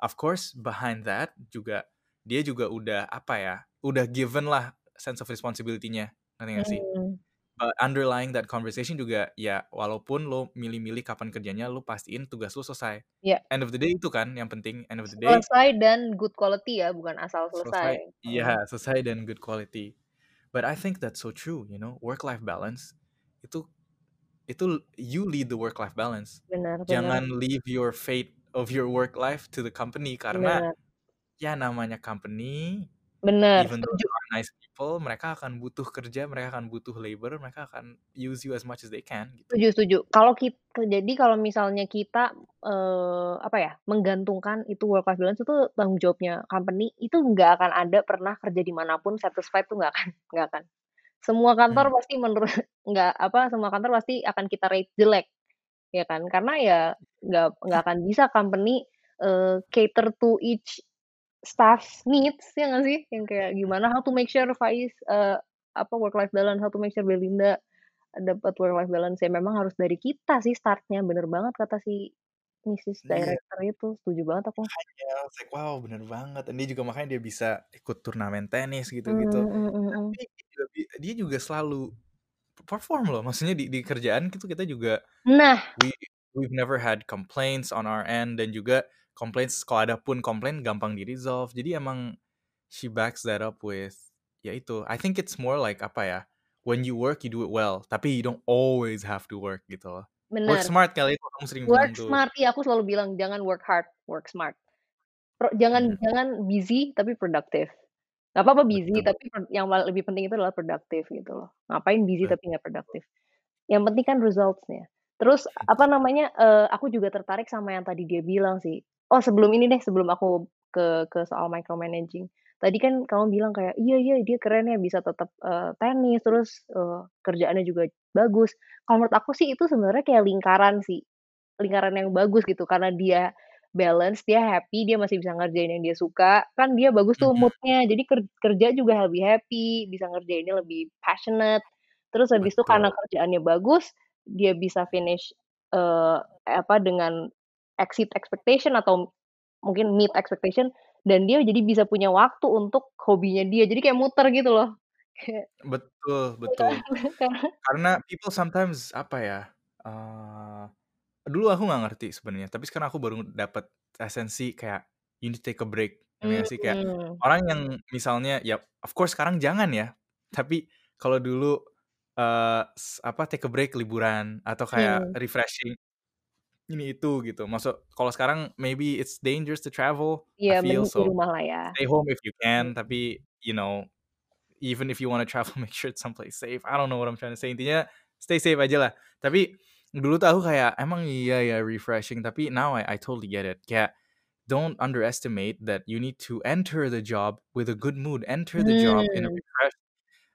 Of course, behind that juga dia juga udah, apa ya, udah given lah sense of responsibility-nya, ngerti nggak sih? Mmm. But underlying that conversation juga, ya walaupun lu milih-milih kapan kerjanya, lu pastiin tugas lu selesai. Iya. End of the day itu kan yang penting, end of the day Selesai dan good quality ya, bukan asal selesai selesai. Heeh. iya, selesai dan good quality. But I think that's so true, you know, work-life balance itu itu you lead the work-life balance. Benar benar. Jangan leave your fate of your work life to the company, karena Benar. ya namanya company, Bener, even though nice people, mereka akan butuh kerja, mereka akan butuh labor, mereka akan use you as much as they can, gitu. Setuju setuju. Kalau kit jadi kalau misalnya kita, eee, apa ya, menggantungkan itu work-life balance itu tanggung jawabnya company, itu nggak akan ada pernah kerja di mana pun satisfied tuh nggak akan nggak akan. Semua kantor Mhm. pasti menurut nggak apa, semua kantor pasti akan kita rate jelek, ya kan? Karena ya nggak nggak akan bisa company, eee, cater to each staff needs, ya nggak sih? Yang kayak gimana, how to make sure Faiz, eee, apa, work-life balance, how to make sure Belinda dapat work-life balance, ya memang harus dari kita sih start-nya, bener banget kata si Mrs. Iya. Director itu, setuju banget aku. Makanya, I was like, wow bener banget, dia juga makanya dia bisa ikut turnamen tenis gitu-gitu. Mmm, mhm mhm. Tapi dia juga dia juga selalu perform loh, maksudnya di di kerjaan gitu kita juga Nah. we we've never had complaints on our end dan juga complaints kalau ada pun komplain gampang di-resolve. Jadi emang she backs that up with ya itu, I think it's more like apa ya, when you work, you do it well, tapi you don't always have to work gitu loh. Work Bener. smart kali itu kamu sering bilang Work tuh. smart, iya aku selalu bilang jangan work hard, work smart. Pro jangan Bener. jangan busy tapi productive. Gak apa-apa busy, Betul. tapi yang lebih penting itu adalah productive gitu loh. Ngapain busy tapi Betul. nggak produktif. Yang penting kan results-nya. Terus apa namanya, eee, aku juga tertarik sama yang tadi dia bilang sih. Oh sebelum ini deh, sebelum aku ke ke soal micromanaging. Tadi kan kamu bilang kayak, "Iya iya dia keren ya bisa tetap, eee, tenis, terus, eee, kerjaannya juga bagus." Kalau menurut aku sih itu sebenarnya kayak lingkaran sih, lingkaran yang bagus gitu karena dia balance, dia happy, dia masih bisa ngerjain yang dia suka, kan dia bagus tuh mood-nya. Jadi ker kerja juga lebih happy, bisa ngerjainnya lebih passionate. Terus habis itu karena kerjaannya bagus, dia bisa finish, eee, apa, dengan exceed expectation atau mungkin meet expectation dan dia jadi bisa punya waktu untuk hobinya dia. Jadi kayak muter gitu loh. Kayak Betul iya, betul. karena people sometimes apa ya, eee, dulu aku nggak ngerti sebenarnya, tapi sekarang aku baru dapet esensi kayak you need to take a break, nggak sih? Kayak orang yang misalnya ya of course sekarang jangan ya, tapi kalau dulu, s apa, take a break liburan atau kayak Mmm. refreshing ini itu gitu. Masuk kalau sekarang maybe it's dangerous to travel, I Iya feel, mending di so rumah lah ya. stay home if you can, tapi you know, even if you wanna travel, make sure it's someplace safe. I don't know what I'm trying to say, intinya stay safe aja lah. Tapi dulu tuh aku kayak, emang iya ya refreshing, tapi now I I totally get it. Kayak don't underestimate that you need to enter the job with a good mood, enter the job in a Mmm. refresh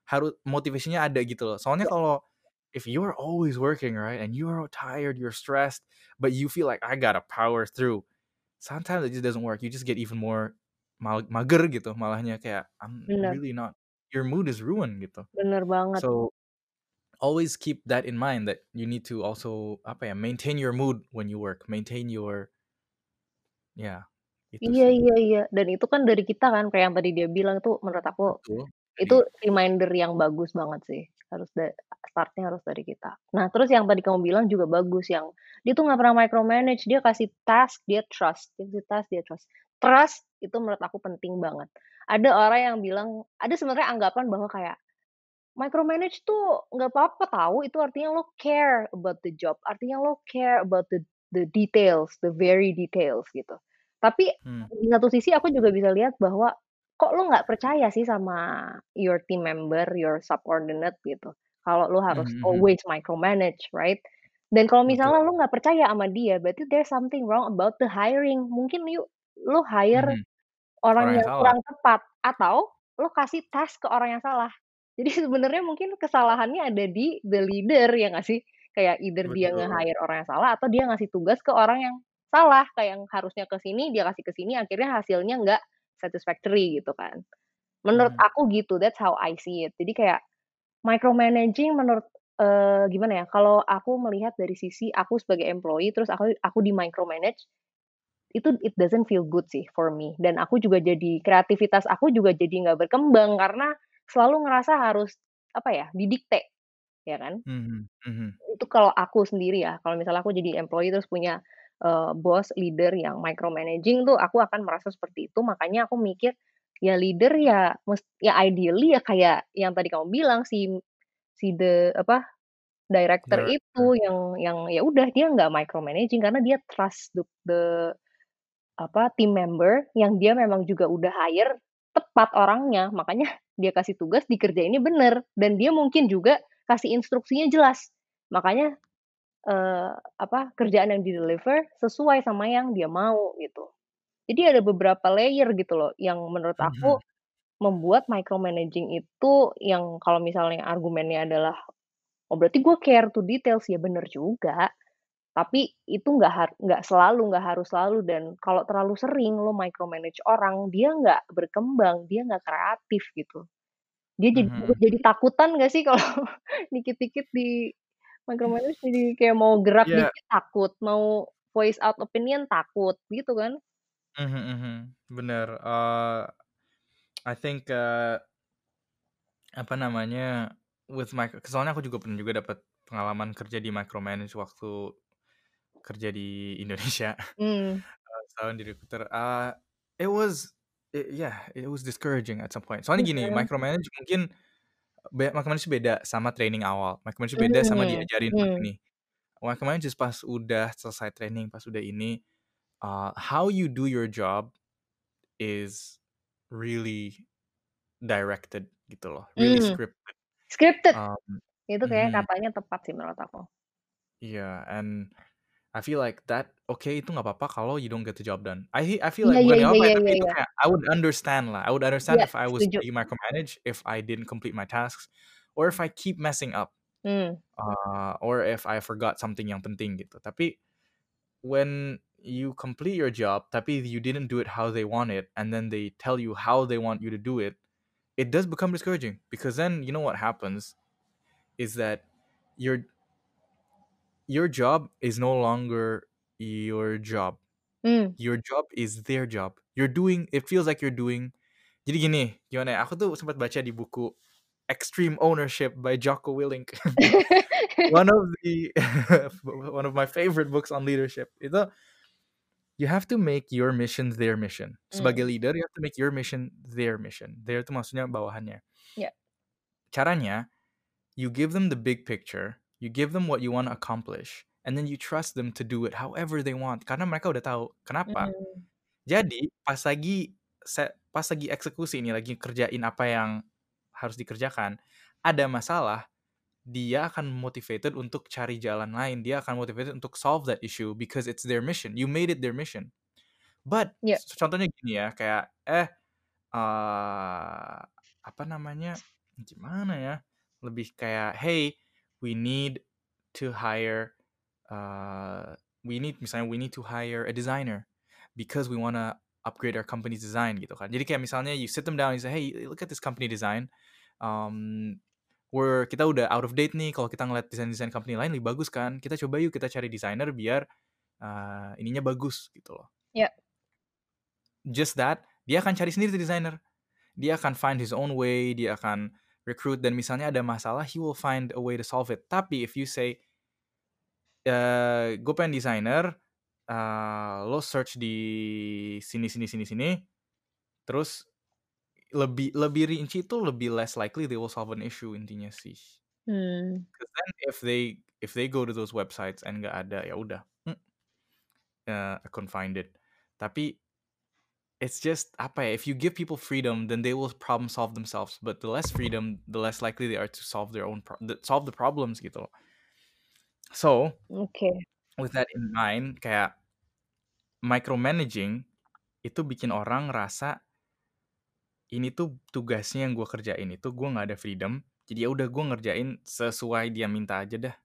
haru motivasinya ada gitu loh. Soalnya Ya. kalau if you are always working, right, and you are tired, you're stressed, but you feel like, "I gotta power through." Sometimes it just doesn't work, you just get even more mal mager gitu malahnya kayak, I'm Bener. really not your mood is ruined gitu. Bener banget. So, always keep that in mind that you need to also apa ya, maintain your mood when you work, maintain your ya, itu Iya sih. iya iya, dan itu kan dari kita kan, kayak yang tadi dia bilang tuh menurut aku, Betul, itu jadi reminder yang bagus banget sih. Harus da start-nya harus dari kita. Nah terus yang tadi kamu bilang juga bagus, yang dia tuh nggak pernah micromanage, dia kasih task, dia trust, kasih task, dia trust. Trust itu menurut aku penting banget. Ada orang yang bilang ada sebenarnya anggapan bahwa kayak, micromanage tuh nggak apa-apa tahu, itu artinya lo care about the job, artinya lo care about the the details, the very details gitu. Tapi Hmm. di satu sisi aku juga bisa lihat bahwa, kok lo nggak percaya sih sama your team member, your subordinate gitu, kalau lo Mhm harus mhm. always micromanage, right? Dan kalau Betul. misalnya lo nggak percaya sama dia, berarti there's something wrong about the hiring. Mungkin you lo hire Mhm. orang Orang yang yang salah. kurang tepat, atau lo kasih task ke orang yang salah. Jadi sebenarnya mungkin kesalahannya ada di the leader, ya nggak sih? Kayak either dia Betul. nge-hire orang yang salah, atau dia ngasih tugas ke orang yang salah, kayak yang harusnya ke sini, dia kasih ke sini, akhirnya hasilnya nggak satisfactory gitu kan. Menurut Mhm. aku gitu, that's how I see it. Jadi kayak micromanaging menurut eee, gimana ya, kalau aku melihat dari sisi aku sebagai employee, terus aku aku di-micromanage, itu it doesn't feel good sih for me. Dan aku juga jadi kreativitas aku juga jadi nggak berkembang, karena selalu ngerasa harus apa ya, didikte, ya kan? Mhm mhm. Itu kalau aku sendiri ya, kalau misalnya aku jadi employee terus punya, eee, bos, leader yang micromanaging tuh aku akan merasa seperti itu. Makanya aku mikir, ya leader ya ya ideally ya kayak yang tadi kamu bilang si si the apa, director itu Director. yang yang ya udah dia nggak micromanaging karena dia trust the the apa, team member yang dia memang juga udah hire tepat orangnya, makanya dia kasih tugas dikerjainnya bener, dan dia mungkin juga kasih instruksinya jelas. Makanya, eee, apa, kerjaan yang di-deliver sesuai sama yang dia mau gitu. Jadi ada beberapa layer gitu loh, yang menurut Mhm. aku membuat micromanaging itu yang kalau misalnya argumennya adalah, "Oh berarti gue care to details." Ya bener juga, tapi itu nggak har nggak selalu, nggak harus selalu, dan kalau terlalu sering lo micromanage orang, dia nggak berkembang, dia nggak kreatif gitu. Dia jadi Mhm jadi takutan nggak sih kalau dikit-dikit di micromanage jadi kayak mau gerak Iya. dikit takut, mau voice out opinion takut, gitu kan. Mhm mhm, bener, eee, I think, eee apa namanya, with my soalnya aku juga pernah juga dapat pengalaman kerja di micromanage waktu kerja di Indonesia, eee, setahun di recruiter, eee, it was i yeah, it was discouraging at some point. Soalnya gini, Mhm. micromanage mungkin micromanage beda sama training awal, micromanage beda sama Mmm, diajarin pas mhm. ini. Micromanage pas udah selesai training, pas udah ini, eee, how you do your job is really directed gitu loh, really Mmm, scripted, scripted, um, itu kayaknya mhm. katanya tepat sih menurut aku. Iya, and I feel like that oke, itu nggak apa-apa kalau you don't get the job done. I I feel like iya bukan apa-apa ya, iya tapi iya itu iya. kayak I would understand lah, I would understand Iya, if I was setuju. being micromanaged, if I didn't complete my tasks, or if I keep messing up, Mmm. uh, or if I forgot something yang penting gitu. Tapi when you complete your job, tapi you didn't do it how they want it, and then they tell you how they want you to do it, it does become discouraging because then you know what happens is that your your job is no longer your job. Mmm. Your job is their job. You're doing it feels like you're doing jadi gini, gimana ya, aku tuh sempet baca di buku Extreme Ownership by Jocko Willink. One of the one of my favorite books on leadership. Itu you have to make your mission their mission. Sebagai Mmm. leader, you have to make your mission their mission. Their itu maksudnya bawahannya. Iya. Caranya, you give them the big picture, you give them what you wanna accomplish, and then you trust them to do it however they want, karena mereka udah tahu. Kenapa? Mmm. Jadi pas lagi pas lagi eksekusi nih, lagi kerjain apa yang harus dikerjakan, ada masalah, dia akan motivated untuk cari jalan lain, dia akan motivated untuk solve that issue because it's their mission, you made it their mission. But Iya. contohnya gini ya, kayak, eh, eee, apa namanya, gimana ya, lebih kayak, "Hey, we need to hire, eee, we need" misalnya, "we need to hire a designer because we wanna upgrade our company's design," gitu kan. Jadi kayak misalnya you sit them down, you say, "Hey, look at this company design, um, we're kita udah out of date nih, kalau kita ngeliat desain-desain company lain lebih bagus kan, kita coba yuk kita cari designer biar, eee, ininya bagus," gitu loh. Iya. Just that, dia akan cari sendiri tuh designer. Dia akan find his own way, dia akan recruit dan misalnya ada masalah, he will find a way to solve it. Tapi if you say, eee, "Gue pengen designer, eee, lo search di sini sini sini sini," terus lebih lebih rinci itu lebih less likely they will solve an issue intinya sih. 'Cause then if they if they go to those websites and nggak ada, ya udah, mmm, eee, I couldn't find it. Tapi it's just apa ya, if you give people freedom, then they will problem solve themselves, but the less freedom, the less likely they are to solve their own pro the solve the problems gitu loh. So, Oke. with that in mind, kayak micromanaging itu bikin orang ngerasa ini tuh tugasnya yang gue kerjain itu gue nggak ada freedom, jadi ya udah gue ngerjain sesuai dia minta aja dah.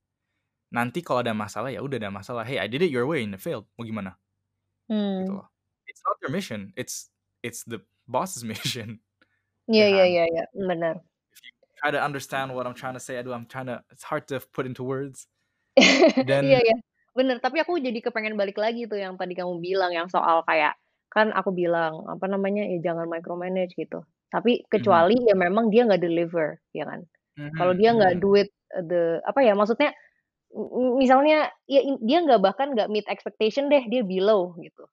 Nanti kalau ada masalah, ya udah ada masalah, "Hey, I did it your way and it failed," mau gimana? Gitu Mmm. loh. It's not your mission, it's it's the boss' mission, Iya iya kan? iya iya, bener. If you try to understand what I'm trying to say, aduh I'm trying to it's hard to put into words. Iya Dan iya, bener. Tapi aku jadi kepengen balik lagi tuh yang tadi kamu bilang, yang soal kayak kan aku bilang, apa namanya, ya jangan micromanage gitu. Tapi Mhm. kecuali ya memang dia nggak deliver, ya kan. Kalau Mhm dia nggak do it, the apa ya, maksudnya, misalnya ya dia nggak bahkan nggak meet expectation deh, dia below gitu,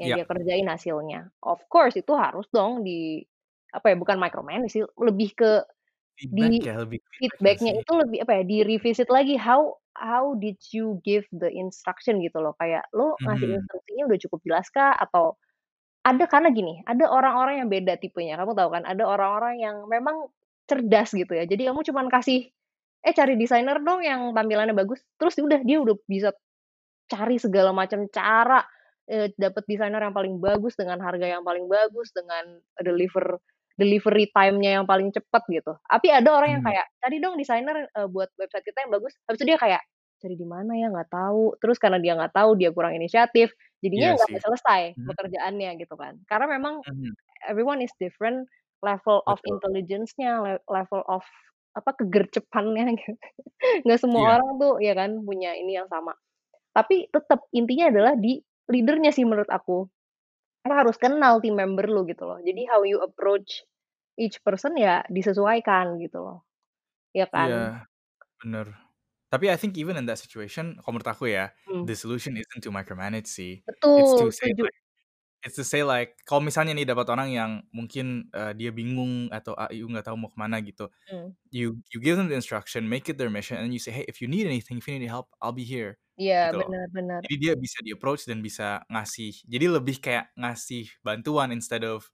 yang Iya. dia kerjain hasilnya. Of course itu harus dong di apa ya, bukan micromanage sih, lebih ke Feedback di ya, lebih feedback-nya itu lebih apa ya, di-revisit lagi, how how did you give the instruction gitu loh, kayak lo ngasih Mhm. instruksinya udah cukup jelas kah? Atau ada karena gini, ada orang-orang yang beda tipenya, kamu tahu kan, ada orang-orang yang memang cerdas gitu ya, jadi kamu cuman kasih, "Eh, cari desainer dong yang tampilannya bagus," terus udah, dia udah bisa cari segala macam cara, eee, dapet desainer yang paling bagus, dengan harga yang paling bagus, dengan deliver delivery time-nya yang paling cepet gitu. Tapi ada orang yang Mhm. kayak, "Cari dong desainer, eee, buat website kita yang bagus," habis itu dia kayak, "Cari di mana ya? Nggak tahu." Terus karena dia nggak tahu, dia kurang inisiatif, Iya jadinya nggak sih. selesai Mhm. pekerjaannya gitu kan. Karena memang Mhm. everyone is different, level of intelligence-nya, le level of apa, kegercepannya gitu. Nggak semua Iya. orang tuh ya kan punya ini yang sama. Tapi tetep intinya adalah di leader-nya sih menurut aku. Lo harus kenal team member lu gitu loh. Jadi how you approach each person ya disesuaikan gitu loh. Ya kan? Iya, bener. Tapi I think even in that situation, kalau menurut aku ya, Hmm. the solution isn't to micromanage sih. It's to Betul, say setuju. like it's to say like kalau misalnya nih dapat orang yang mungkin, eee, dia bingung atau A, I, U nggak tahu mau ke mana gitu. Mmm. You you give them the instruction, make it their mission, and you say, "Hey, if you need anything, if you need help, I'll be here." Iya, Gitu loh. bener. Jadi dia bisa di-approach dan bisa ngasih jadi lebih kayak ngasih bantuan instead of,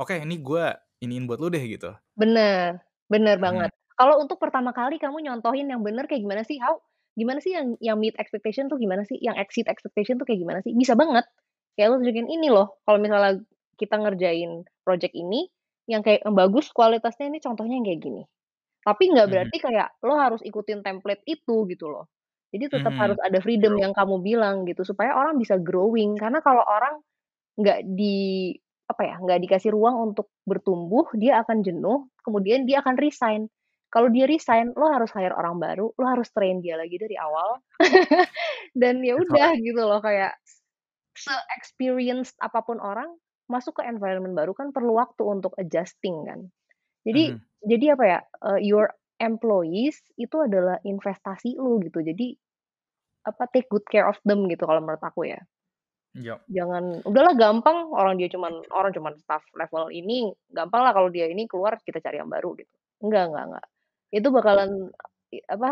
"Oke, ini gua iniin buat lu deh," gitu. Bener, bener Mhm. banget. Kalau untuk pertama kali kamu nyontohin yang bener kayak gimana sih? How gimana sih yang yang meet expectation tuh gimana sih? Yang exceed expectation tuh kayak gimana sih? Bisa banget. Kayak lu tunjukin, "Ini loh, kalau misalnya kita ngerjain project ini, yang kayak yang bagus kualitasnya ini contohnya yang kayak gini." Tapi nggak berarti kayak lo harus ikutin template itu gitu loh. Jadi tetap Mhm. harus ada freedom yang kamu bilang gitu, supaya orang bisa growing. Karena kalau orang nggak di apa ya, nggak dikasih ruang untuk bertumbuh, dia akan jenuh, kemudian dia akan resign. Kalau dia resign, lo harus hire orang baru, lo harus train dia lagi dari awal. Dan ya udah gitu loh, kayak se-experienced apa pun orang, masuk ke environment baru kan perlu waktu untuk adjusting kan. Jadi Mhm. jadi apa ya, eee, your employees itu adalah investasi lu gitu. Jadi, apa, take good care of them gitu kalau menurut aku ya. Yap. Jangan, udahlah gampang orang dia cuman orang cuman staff level ini, gampang lah kalau dia ini keluar kita cari yang baru gitu. Enggak enggak enggak. Itu bakalan apa,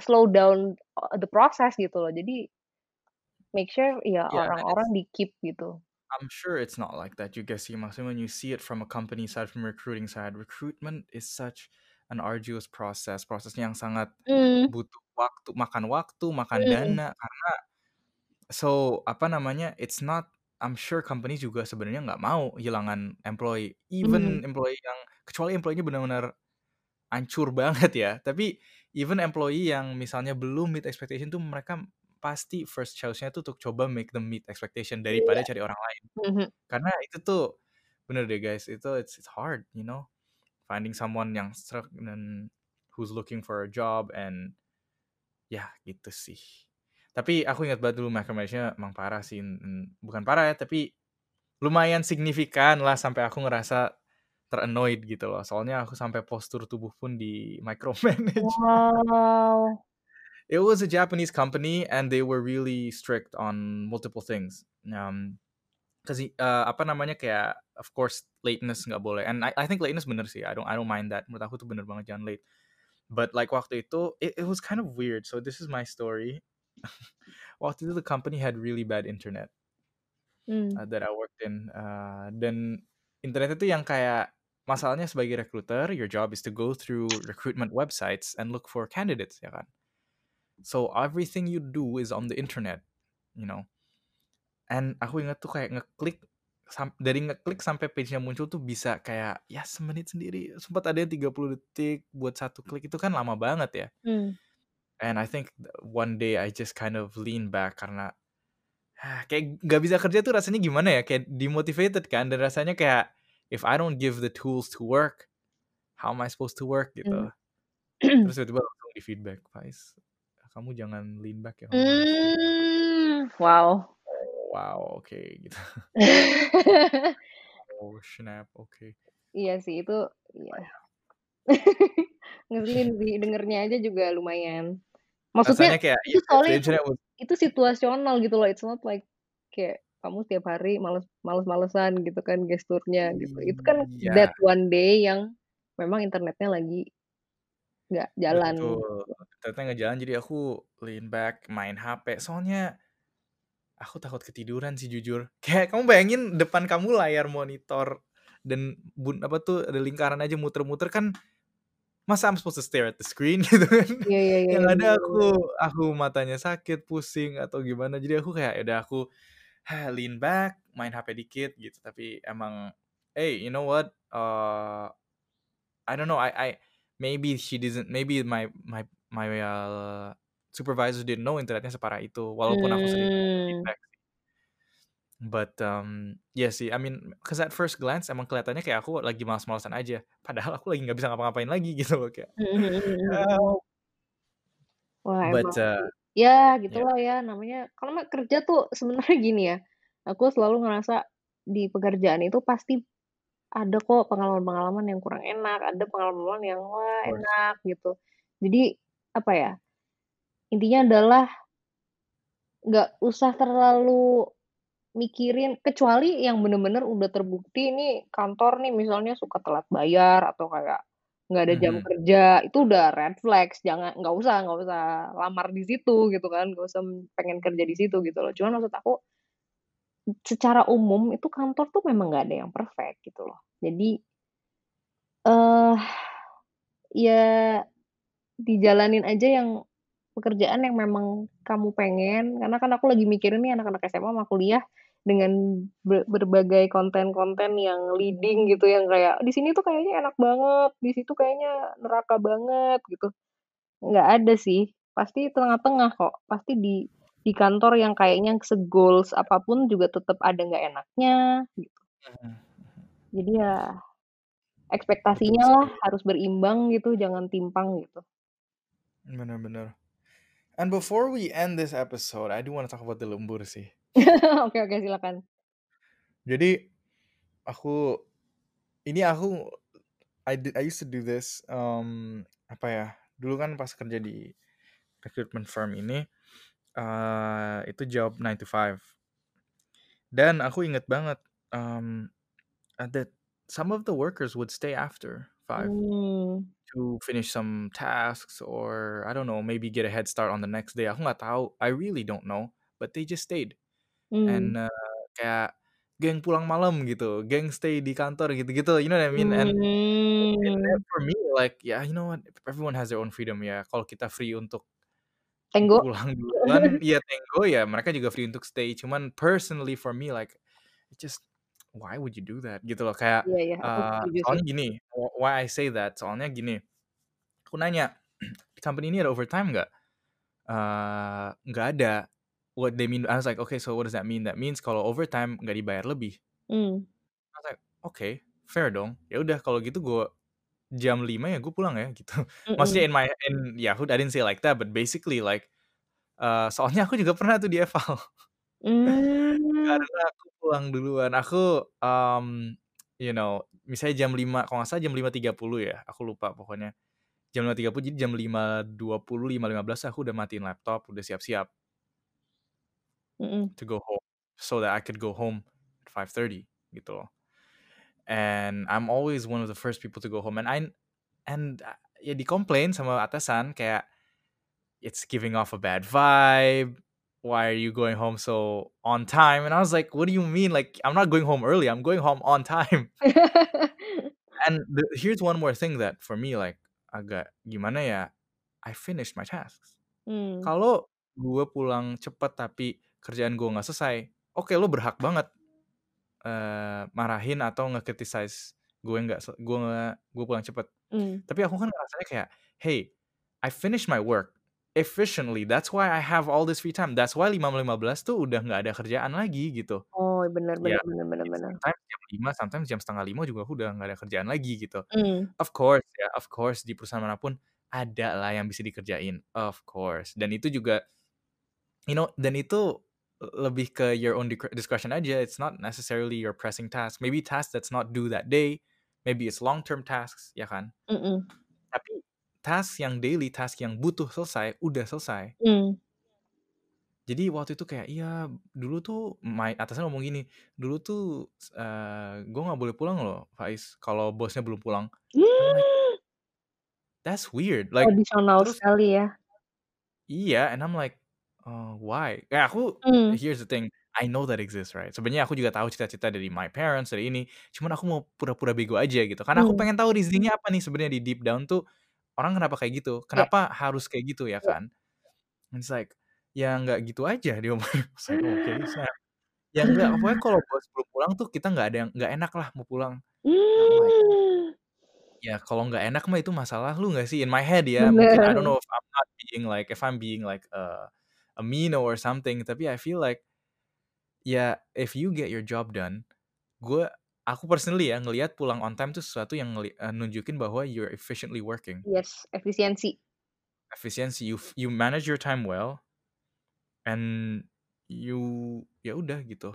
slow down, eee, the process gitu loh. Jadi make sure ya Yeah, and it's orang-orang di-keep gitu. I'm sure it's not like that juga sih. Maksudnya when you see it from a company side, from recruiting side, recruitment is such an arduous process. Prosesnya yang sangat Mmm. butuh waktu, makan waktu, makan Mmm. dana, karena so, apa namanya, it's not I'm sure company juga sebenarnya nggak mau kehilangan employee. Even employee yang kecuali employee-nya benar-benar hancur banget ya. Tapi even employee yang misalnya belum meet expectation tuh mereka pasti first choice-nya tuh untuk coba make them meet expectation daripada Iya. cari orang lain. Mhm. Karena itu tuh bener deh guys, itu it's it's hard, you know, finding someone yang sreg dan who's looking for a job and ya gitu sih. Tapi aku ingat banget dulu micromanage-nya emang parah sih, bukan parah ya, tapi lumayan signifikan lah sampai aku ngerasa ter-annoyed gitu loh. Soalnya aku sampai postur tubuh pun di-micromanage. Wow. It was a Japanese company and they were really strict on multiple things. Um, 'cause eee, apa namanya, kayak of course lateness nggak boleh and I I think lateness bener sih, I don't I don't mind that. Menurut aku tuh bener banget jangan late. But like waktu itu, it it was kind of weird. So this is my story. Waktu itu the company had really bad internet. Mmm. Uh, that I worked in, eee, dan internet itu yang kayak masalahnya sebagai recruiter, your job is to go through recruitment websites and look for candidates, ya kan? So everything you do is on the internet, you know. And aku ingat tuh kayak ngeklik sam dari ngeklik sampai page-nya muncul tuh bisa kayak ya semenit sendiri, sempet ada yang 30 detik buat 1 klik, itu kan lama banget ya. Mmm. And I think one day I just kind of lean back karena, kayak nggak bisa kerja tuh rasanya gimana ya, kayak demotivated kan, dan rasanya kayak, if I don't give the tools to work, how am I supposed to work gitu. Terus tiba-tiba langsung di-feedback, "Faiz, kamu jangan lean back ya, kamu harus" Mmm, wow. Wow, oke gitu. Oh snap, oke. Iya sih itu iya. Ngeselin sih, dengernya aja juga lumayan. Maksudnya Rasanya kayak, itu the soalnya itu was itu situasional gitu loh, it's not like kayak kamu setiap hari males males-malesan gitu kan gesturnya gitu. Itu kan that Iya. one day yang memang internetnya lagi nggak jalan Betul, gitu. internetnya nggak jalan jadi aku lean back, main HP. Soalnya aku takut ketiduran sih jujur. Kayak kamu bayangin depan kamu layar monitor dan bun apa tuh, ada lingkaran aja muter-muter kan, masa I'm supposed to stare at the screen gitu kan. Iya iya iya Yang iya, ada bener aku bener. aku matanya sakit, pusing, atau gimana. Jadi aku kayak, ya udah aku lean back, main HP dikit gitu. Tapi emang, hey, you know what, eee, I don't know, I I maybe she doesn't maybe my my my, eee, supervisor didn't know internetnya separah itu, walaupun aku sering Mmm. feedback. But, um, iya sih, I mean, 'cause at first glance emang kelihatannya kayak aku lagi males-malesan aja. Padahal aku lagi nggak bisa ngapa-ngapain lagi gitu loh, kayak mhm. help. Wah But, emang sih. Ya, Ya. gitulah ya namanya kalau kerja tuh sebenarnya gini ya, aku selalu ngerasa di pekerjaan itu pasti ada kok pengalaman-pengalaman yang kurang enak, ada pengalaman yang, wah, enak gitu. Jadi, apa ya, intinya adalah nggak usah terlalu mikirin kecuali yang bener-bener udah terbukti nih kantor nih misalnya suka telat bayar atau kayak nggak ada jam kerja, itu udah red flags, jangan nggak usah nggak usah lamar di situ gitu kan, nggak usah pengen kerja di situ gitu loh. Cuman maksud aku secara umum itu kantor tuh memang nggak ada yang perfect gitu loh. Jadi eh, ya dijalanin aja yang pekerjaan yang memang kamu pengen, karena kan aku lagi mikirin nih anak-anak SMA sama kuliah dengan be berbagai konten-konten yang leading gitu, yang kayak, "Di sini tuh kayaknya enak banget, di situ kayaknya neraka banget," gitu. Nggak ada sih, pasti tengah-tengah kok, pasti di di kantor yang kayaknya se-goals apa pun juga tetep ada nggak enaknya, gitu. Jadi ya, ekspektasinya lah harus berimbang gitu, jangan timpang gitu. Bener. And before we end this episode, I do wanna talk about the lembur sih. Oke oke, silakan. Jadi, aku ini aku I did I used to do this, mmm, apa ya, dulu kan pas kerja di recruitment firm ini, eee, itu job 9 to 5. Dan aku inget banget, uh, that some of the workers would stay after 5 Mmm. To finish some tasks or I don't know, maybe get a head start on the next day, aku nggak tahu, I really don't know, but they just stayed. Mmm. And, eee, kayak geng pulang malam gitu, geng stay di kantor gitu-gitu, you know what I mean? And and then Mmm. for me like, yeah, you know what, everyone has their own freedom ya, kalau kita free untuk Tenggo. pulang duluan, ya tenggo, ya mereka juga free untuk stay, cuman personally for me like, it just why would you do that? Gitu loh, kayak, eee, setuju sih. soalnya gini, wh why I say that, soalnya gini, aku nanya, "Di company ini ada overtime nggak?" "Nggak ada." What they mean I was like, "Okay, so what does that mean?" That means kalau overtime nggak dibayar lebih. Mmm. I was like, "Oke, fair dong." Ya udah kalau gitu gua jam 5.00 ya gue pulang ya, gitu. Maksudnya Mhm. in my in ya, I didn't say like that, but basically like, eee, soalnya aku juga pernah tuh di-eval. Mmm. Karena aku pulang duluan, aku, mmm, you know, misalnya jam 5.00 kalau nggak salah jam 5.30 ya, aku lupa pokoknya. Jam 5.30 jadi jam 5.20, 5.15 aku udah matiin laptop, udah siap-siap. Mhm. To go home, so that I could go home at 5.30 gitu loh. And I'm always one of the first people to go home and I and ya dikomplain sama atasan kayak, "It's giving off a bad vibe, why are you going home so on time?" And I was like, "What do you mean? Like, I'm not going home early, I'm going home on time." And the here's one more thing that for me like agak gimana ya, I finished my tasks. Mmm. Kalau gue pulang cepet tapi kerjaan gue nggak selesai, oke lu berhak banget, eee, marahin atau nge-criticize gue nggak gue nggak gue pulang cepet. Mmm. Tapi aku kan ngerasanya kayak, "Hey, I finished my work efficiently, that's why I have all this free time, that's why 5.15 tuh udah nggak ada kerjaan lagi," gitu. Oh, bener Ya, bener bener ya bener. sometimes jam 5.00, sometimes jam 4.30 juga aku udah nggak ada kerjaan lagi gitu. Mmm. Of course ya, of course di perusahaan mana pun ada lah yang bisa dikerjain, of course. Dan itu juga you know, dan itu lebih ke your own discretion aja, it's not necessarily your pressing task, maybe task that's not due that day, maybe it's long term tasks, ya kan? Mhm. Tapi task yang daily, task yang butuh selesai, udah selesai. Mmm. Jadi waktu itu kayak, "Iya, dulu tuh" my atasan ngomong gini, "Dulu tuh, eee, gue nggak boleh pulang loh, Faiz, kalau bosnya belum pulang." I'm like That's weird, like Tradisional terus sekali ya. Iya, and I'm like, eee, why? Kayak aku Mmm. here's the thing, I know that exists, right? Sebenarnya aku juga tahu cita-cita dari my parents, dari ini, cuman aku mau pura-pura bego aja gitu, karena aku Mmm. pengen tahu reasoning-nya apa nih sebenarnya di deep down tuh, orang kenapa kayak gitu, Ya. kenapa harus kayak gitu ya Ya. kan? It's like, ya nggak gitu aja was like, "Oke, snap." Ya nggak, pokoknya kalau bos belum pulang tuh kita nggak ada yang nggak enak lah mau pulang. Mmm. Ya kalau nggak enak mah itu masalah lu nggak sih? In my head ya, mungkin I don't Bener. know if I'm not being like if I'm being like, eee, a mean or something, tapi I feel like ya if you get your job done, gue aku personally ya ngelihat pulang on time tuh sesuatu yang eee, nunjukin bahwa you're efficiently working. Yes, efisiensi. Efisiensi, you you manage your time well, and you ya udah gitu.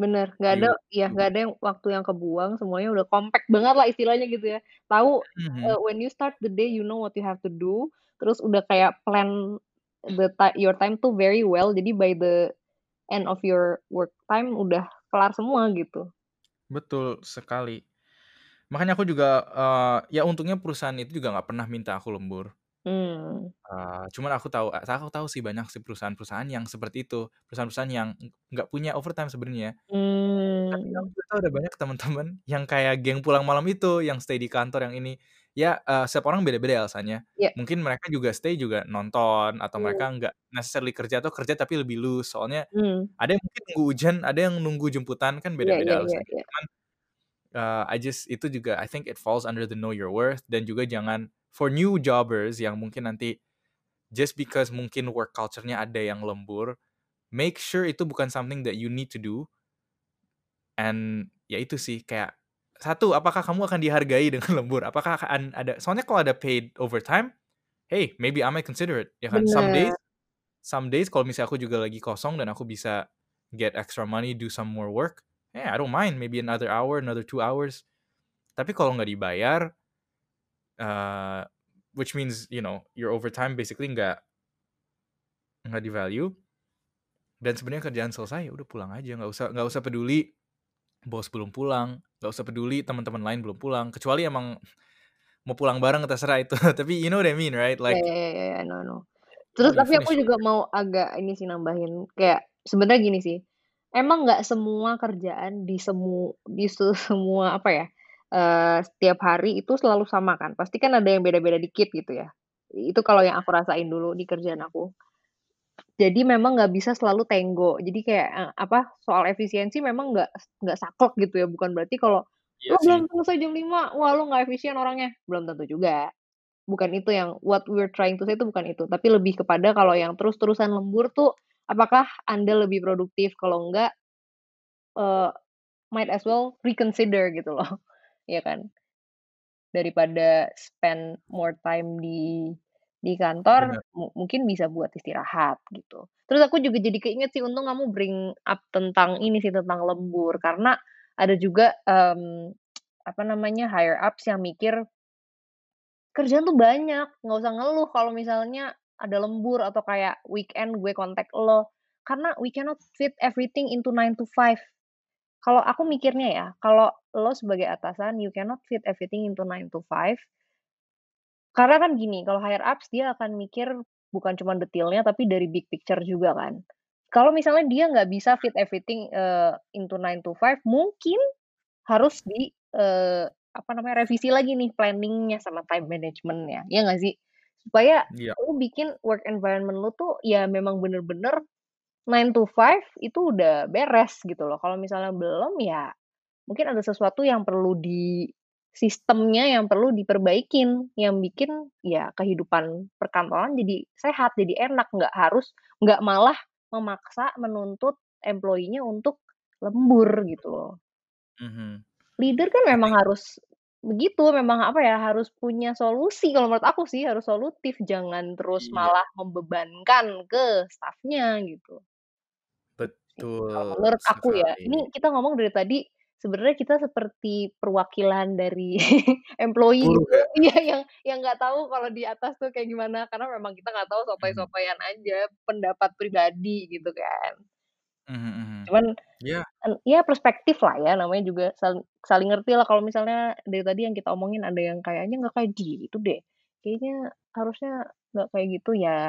Bener, nggak ada You ya nggak ada yang waktu yang kebuang, semuanya udah compact banget lah istilahnya gitu ya. Tahu, Mhm. eee, when you start the day you know what you have to do, terus udah kayak plan the your time tuh very well, jadi by the end of your work time udah kelar semua gitu. Betul sekali. Makanya aku juga, eee, ya untungnya perusahaan itu juga nggak pernah minta aku lembur. Mmm. Eee, cuman aku tahu eee, aku tahu sih banyak sih perusahaan-perusahaan yang seperti itu, perusahaan-perusahaan yang ng nggak punya overtime sebenarnya. Tapi aku Mmm. juga tahu ada banyak teman-teman yang kayak geng pulang malam itu, yang stay di kantor yang ini. Ya, eee, setiap orang beda-beda alasannya. Iya. Mungkin mereka juga stay juga nonton, atau Mmm. mereka nggak necessarily kerja atau kerja tapi lebih loose, soalnya Mmm. ada yang mungkin nunggu hujan, ada yang nunggu jemputan, kan Iya beda-beda iya alasannya. iya. Cuman, eee, I just itu juga I think it falls under the know your worth, dan juga jangan for new jobbers yang mungkin nanti just because mungkin work culture-nya ada yang lembur, make sure itu bukan something that you need to do. And ya itu sih kayak, satu apakah kamu akan dihargai dengan lembur? Apakah akan ada soalnya kalau ada paid overtime, hey, maybe I might consider it, ya kan? Some days some days kalau misalnya aku juga lagi kosong dan aku bisa get extra money, do some more work, yeah, I don't mind, maybe another hour, another 2 hours. Tapi kalau nggak dibayar, eee, which means, you know, your overtime basically nggak nggak di-value, dan sebenarnya kerjaan selesai, ya udah pulang aja, nggak usah nggak usah peduli bos belum pulang, nggak usah peduli teman-teman lain belum pulang, kecuali emang mau pulang bareng terserah itu, tapi you know what I mean, right? Iya Like iya, I know I know. oh, Terus tapi aku finish juga mau agak ini sih nambahin, kayak sebenarnya gini sih, emang nggak semua kerjaan di semu di se semua apa ya, eee, setiap hari itu selalu sama kan, pasti kan ada yang beda-beda dikit gitu ya. Itu kalau yang aku rasain dulu di kerjaan aku. Jadi memang nggak bisa selalu tenggo, jadi kayak, eee, apa, soal efisiensi memang nggak nggak saklek gitu ya, bukan berarti kalau, Iya "Lo belum selesai jam 5, wah lo nggak efisien orangnya." Belum tentu juga. Bukan itu yang what we're trying to say itu bukan itu, tapi lebih kepada kalau yang terus-terusan lembur tuh, apakah Anda lebih produktif? Kalau enggak, eee, might as well reconsider gitu loh, ya kan? Daripada spend more time di di kantor, mungkin bisa buat istirahat gitu. Terus aku juga jadi keinget sih, untung kamu bring up tentang ini sih, tentang lembur, karena ada juga, mmm, apa namanya, higher ups yang mikir kerjaan tuh banyak, nggak usah ngeluh kalau misalnya ada lembur atau kayak weekend gue kontak lo, karena we cannot fit everything into 9 to 5. Kalau aku mikirnya ya, kalau lo sebagai atasan, you cannot fit everything into 9 to 5 karena kan gini, kalau higher ups dia akan mikir bukan cuman detailnya, tapi dari big picture juga kan. Kalau misalnya dia nggak bisa fit everything, eee, into 9 to 5, mungkin harus di, eee, apa namanya, revisi lagi nih planning-nya sama time management-nya, ya nggak sih? Supaya Iya. lu bikin work environment lu tuh ya memang bener-bener 9 to 5 itu udah beres gitu loh. Kalau misalnya belum, ya mungkin ada sesuatu yang perlu di sistemnya yang perlu diperbaikin, yang bikin ya kehidupan perkantoran jadi sehat, jadi enak, nggak harus nggak malah memaksa menuntut employee-nya untuk lembur gitu loh. Mhm. Leader kan memang harus begitu, memang apa ya, harus punya solusi kalau menurut aku sih, harus solutif, jangan terus Iya. malah membebankan ke staff-nya gitu. Kalau Betul menurut aku ya. Ini kita ngomong dari tadi, sebenarnya kita seperti perwakilan dari employee Buruh gitu. ya? Iya, yang yang nggak tahu kalau di atas tuh kayak gimana, karena memang kita nggak tahu Mhm. sotoy-sotoyan aja, pendapat pribadi gitu kan. Mhm mhm. Cuman, Iya. en ya perspektif lah ya, namanya juga saling saling ngerti lah kalau misalnya dari tadi yang kita omongin ada yang kayaknya nggak kayak gitu deh, kayaknya harusnya nggak kayak gitu ya,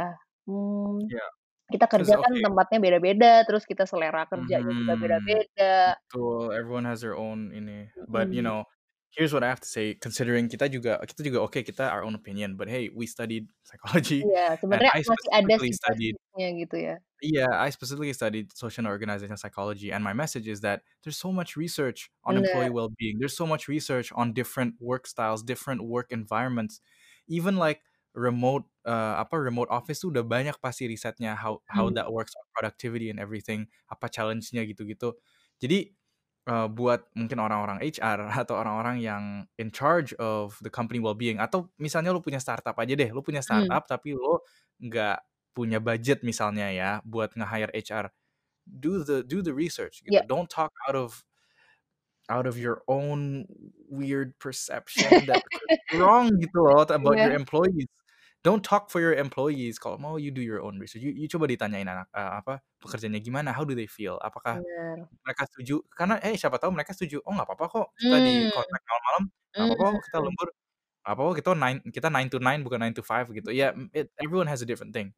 mmm, Iya. Kita kerja kan tempatnya beda-beda, terus kita selera kerjanya juga Mhm. beda-beda. Betul, everyone has their own ini, but you Mhm. know, here's what I have to say, considering kita juga kita juga oke, kita our own opinion, but hey, we studied psychology, and sebenarnya I masih ada specifically sih studied basisnya gitu ya. Yeah, I specifically studied social and organizational psychology, and my message is that there's so much research on Bener. employee well-being, there's so much research on different work styles, different work environments, even like remote, eee, apa, remote office tuh udah banyak pasti risetnya, how how Mmm. that works on productivity and everything, apa challenge-nya gitu-gitu. Jadi, eee, buat mungkin orang-orang HR atau orang-orang yang in charge of the company well-being, atau misalnya lu punya startup aja deh, lu punya Mmm. startup tapi lu nggak punya budget misalnya ya buat nge-hire HR, do the do the research gitu. Iya. Don't talk out of out of your own weird perception that wrong gitu loh about your Iya. employees. Don't talk for your employees. Kalau mau you do your own research. You, you coba ditanyain anak eh, apa pekerjanya gimana, how do they feel? Apakah Bener. mereka setuju? Karena eh siapa tahu mereka setuju. Oh nggak apa-apa kok kita di Mmm. kontrak malam-malam, nggak apa-apa kok kita lembur, nggak apa-apa kita nine kita nine to nine bukan nine to five gitu. Ya it, everyone has a different thing.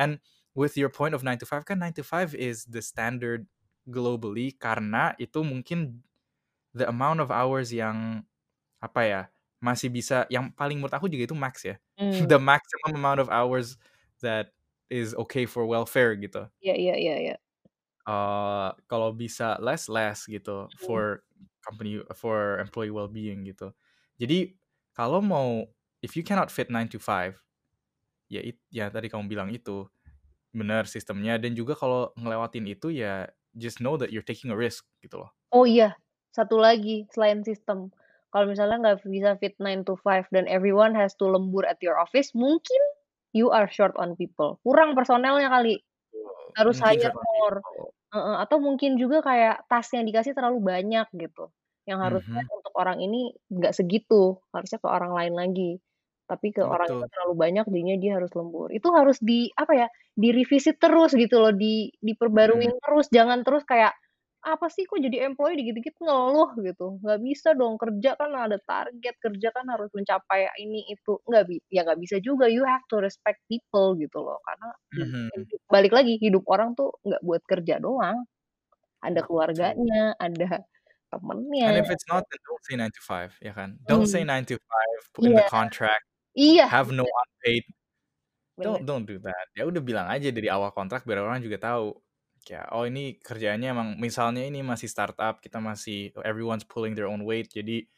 And with your point of nine to five kan nine to five is the standard globally karena itu mungkin the amount of hours yang apa ya masih bisa yang paling menurut aku juga itu max ya Mmm. the maximum amount of hours that is okay for welfare gitu Iya iya iya iya. Eh, kalau bisa less less gitu Mmm. for company for employee well-being gitu jadi kalau mau if you cannot fit 9 to 5 ya it, ya tadi kamu bilang itu benar sistemnya dan juga kalau ngelewatin itu ya just know that you're taking a risk gitu loh Oh iya, satu lagi selain sistem. Kalau misalnya nggak bisa fit 9 to 5 dan everyone has to lembur at your office, mungkin you are short on people. Kurang personelnya kali. Harus hire more. Heeh, atau mungkin juga kayak task yang dikasih terlalu banyak gitu. Yang harusnya Mhm. untuk orang ini nggak segitu, harusnya ke orang lain lagi. Tapi ke orang itu Betul. terlalu banyak jadinya dia harus lembur. Itu harus di apa ya, di-revisit terus gitu loh, di Mhm. diperbaruin terus, jangan terus kayak, "Apa sih kok jadi employee dikit-dikit ngeluh?" gitu. Nggak bisa dong, kerja kan ada target, kerja kan harus mencapai ini itu. Nggak bi ya nggak bisa juga, you have to respect people gitu loh. Karena Mhm. hidup balik lagi, hidup orang tuh nggak buat kerja doang. Ada keluarganya, ada And temennya. if it's not, then don't say 9 to 5, ya kan? Don't say Mmm. 9 to 5 put in Iya. the contract, Iya, have no unpaid. Bener. Don't don't do that. Ya udah bilang aja dari awal kontrak biar orang juga tahu. Kayak, oh ini kerjaannya emang misalnya ini masih startup, kita masih everyone's pulling their own weight. Jadi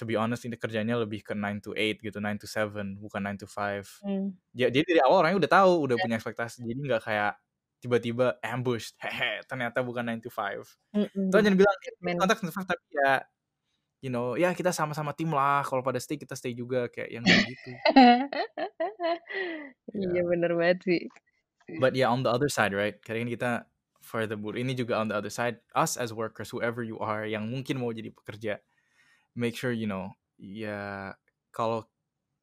to be honest ini kerjanya lebih ke 9 to 8 gitu, 9 to 7 bukan 9 to 5. Mmm. Ja jadi dari awal orangnya udah tahu, udah Iya. punya ekspektasi. Jadi nggak kayak tiba-tiba ambushed, hehe, ternyata bukan 9 to 5. Mhm, Terus jangan bilang kontrak 9 to 5 tapi ya you know, ya kita sama-sama tim lah. Kalau pada stay kita stay juga kayak yang kayak gitu. Iya Ya. bener banget sih. But yeah, on the other side, right? Kadang kita for the buruh ini juga on the other side, us as workers, whoever you are yang mungkin mau jadi pekerja, make sure you know, ya kalau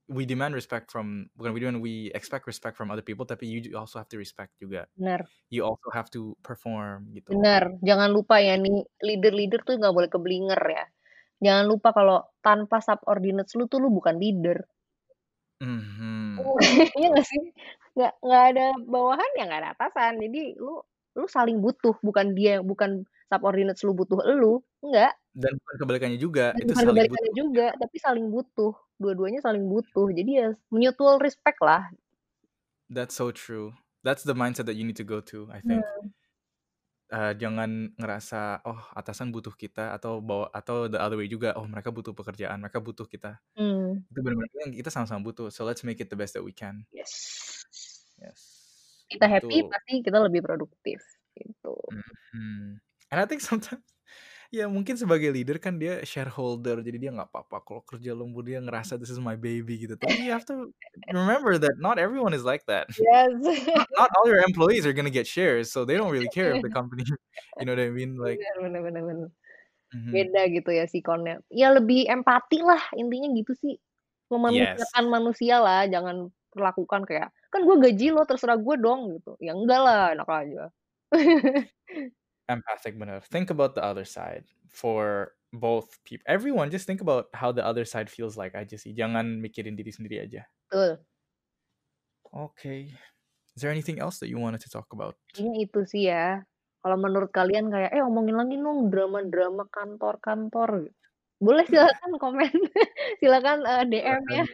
we demand respect from bukan we demand, we expect respect from other people, tapi you also have to respect juga. Bener. You also have to perform gitu. Bener, jangan lupa ya nih leader-leader tuh nggak boleh keblinger ya. Jangan lupa kalau tanpa subordinates lu tuh lu bukan leader. Mhm. Iya nggak sih? Nggak nggak ada bawahan ya nggak ada atasan. Jadi lu lu saling butuh, bukan dia bukan subordinates lu butuh elu, enggak. Dan bukan kebalikannya juga, Dan itu bukan saling kebalikannya butuh. juga, tapi saling butuh. Dua-duanya saling butuh. Jadi ya mutual respect lah. That's so true. That's the mindset that you need to go to, I think. Hmm. Eh, jangan ngerasa oh atasan butuh kita atau bawa atau the other way juga oh mereka butuh pekerjaan mereka butuh kita Mmm. itu benar-benar kita sama-sama butuh so let's make it the best that we can Yes. yes Kita happy itu pasti kita lebih produktif gitu. Mhm. and I think sometimes ya mungkin sebagai leader kan dia shareholder jadi dia nggak apa-apa kalau kerja lembur dia ngerasa this is my baby gitu tapi you have to remember that not everyone is like that Yes. not, not all your employees are gonna get shares so they don't really care if the company you know what I mean like Bener bener bener mhm. Beda gitu ya sikonnya. Ya lebih empati lah intinya gitu sih. yes Memanusiakan manusia lah, jangan perlakukan kayak, "Kan gue gaji lo, terserah gue dong," gitu. Ya enggak lah, enak aja. empathic benar. Think about the other side for both people. Everyone just think about how the other side feels like aja sih. Jangan mikirin diri sendiri aja. Betul. Okay. Is there anything else that you wanted to talk about? Kayaknya itu sih ya. Kalau menurut kalian kayak, "Eh, omongin lagi dong drama-drama kantor-kantor." Boleh silakan komen. Silakan, eee, DM ya.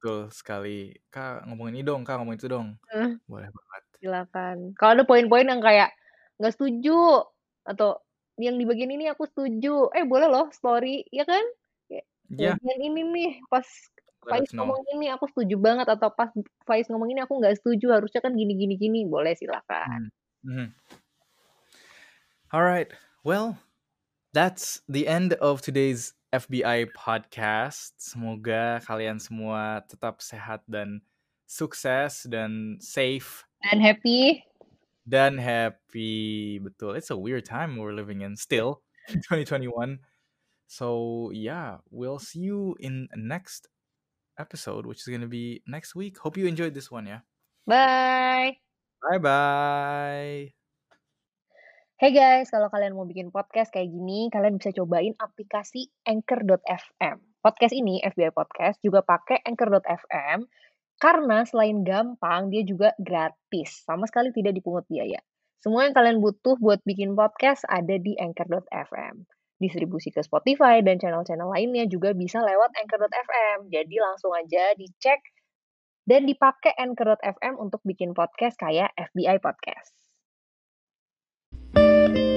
Betul sekali. "Kak, ngomongin ini dong, Kak, ngomongin itu dong." Heeh. Boleh banget. Silakan. Kalau ada poin-poin yang kayak nggak setuju atau yang di bagian ini aku setuju, eh boleh loh story, ya kan? Yeah, bagian ini nih pas let Faiz ngomong ini aku setuju banget atau pas Faiz ngomong ini aku nggak setuju, harusnya kan gini gini gini. Boleh silakan. Mhm. Mhm. Alright. Well, that's the end of today's FBI podcast. Semoga kalian semua tetap sehat dan sukses dan safe Dan happy. dan happy. Betul. It's a weird time we're living in still, 2021. So yeah, we'll see you in next episode, which is gonna be next week. Hope you enjoyed this one, yeah. Bye. Bye bye. Hey guys, kalau kalian mau bikin podcast kayak gini, kalian bisa cobain aplikasi Anchor.fm. Podcast ini, FBI Podcast, juga pakai Anchor.fm karena selain gampang, dia juga gratis. Sama sekali tidak dipungut biaya. Semua yang kalian butuh buat bikin podcast ada di Anchor.fm. Distribusi ke Spotify dan channel-channel lainnya juga bisa lewat Anchor.fm. Jadi langsung aja dicek dan dipakai Anchor.fm untuk bikin podcast kayak FBI Podcast. Thank you.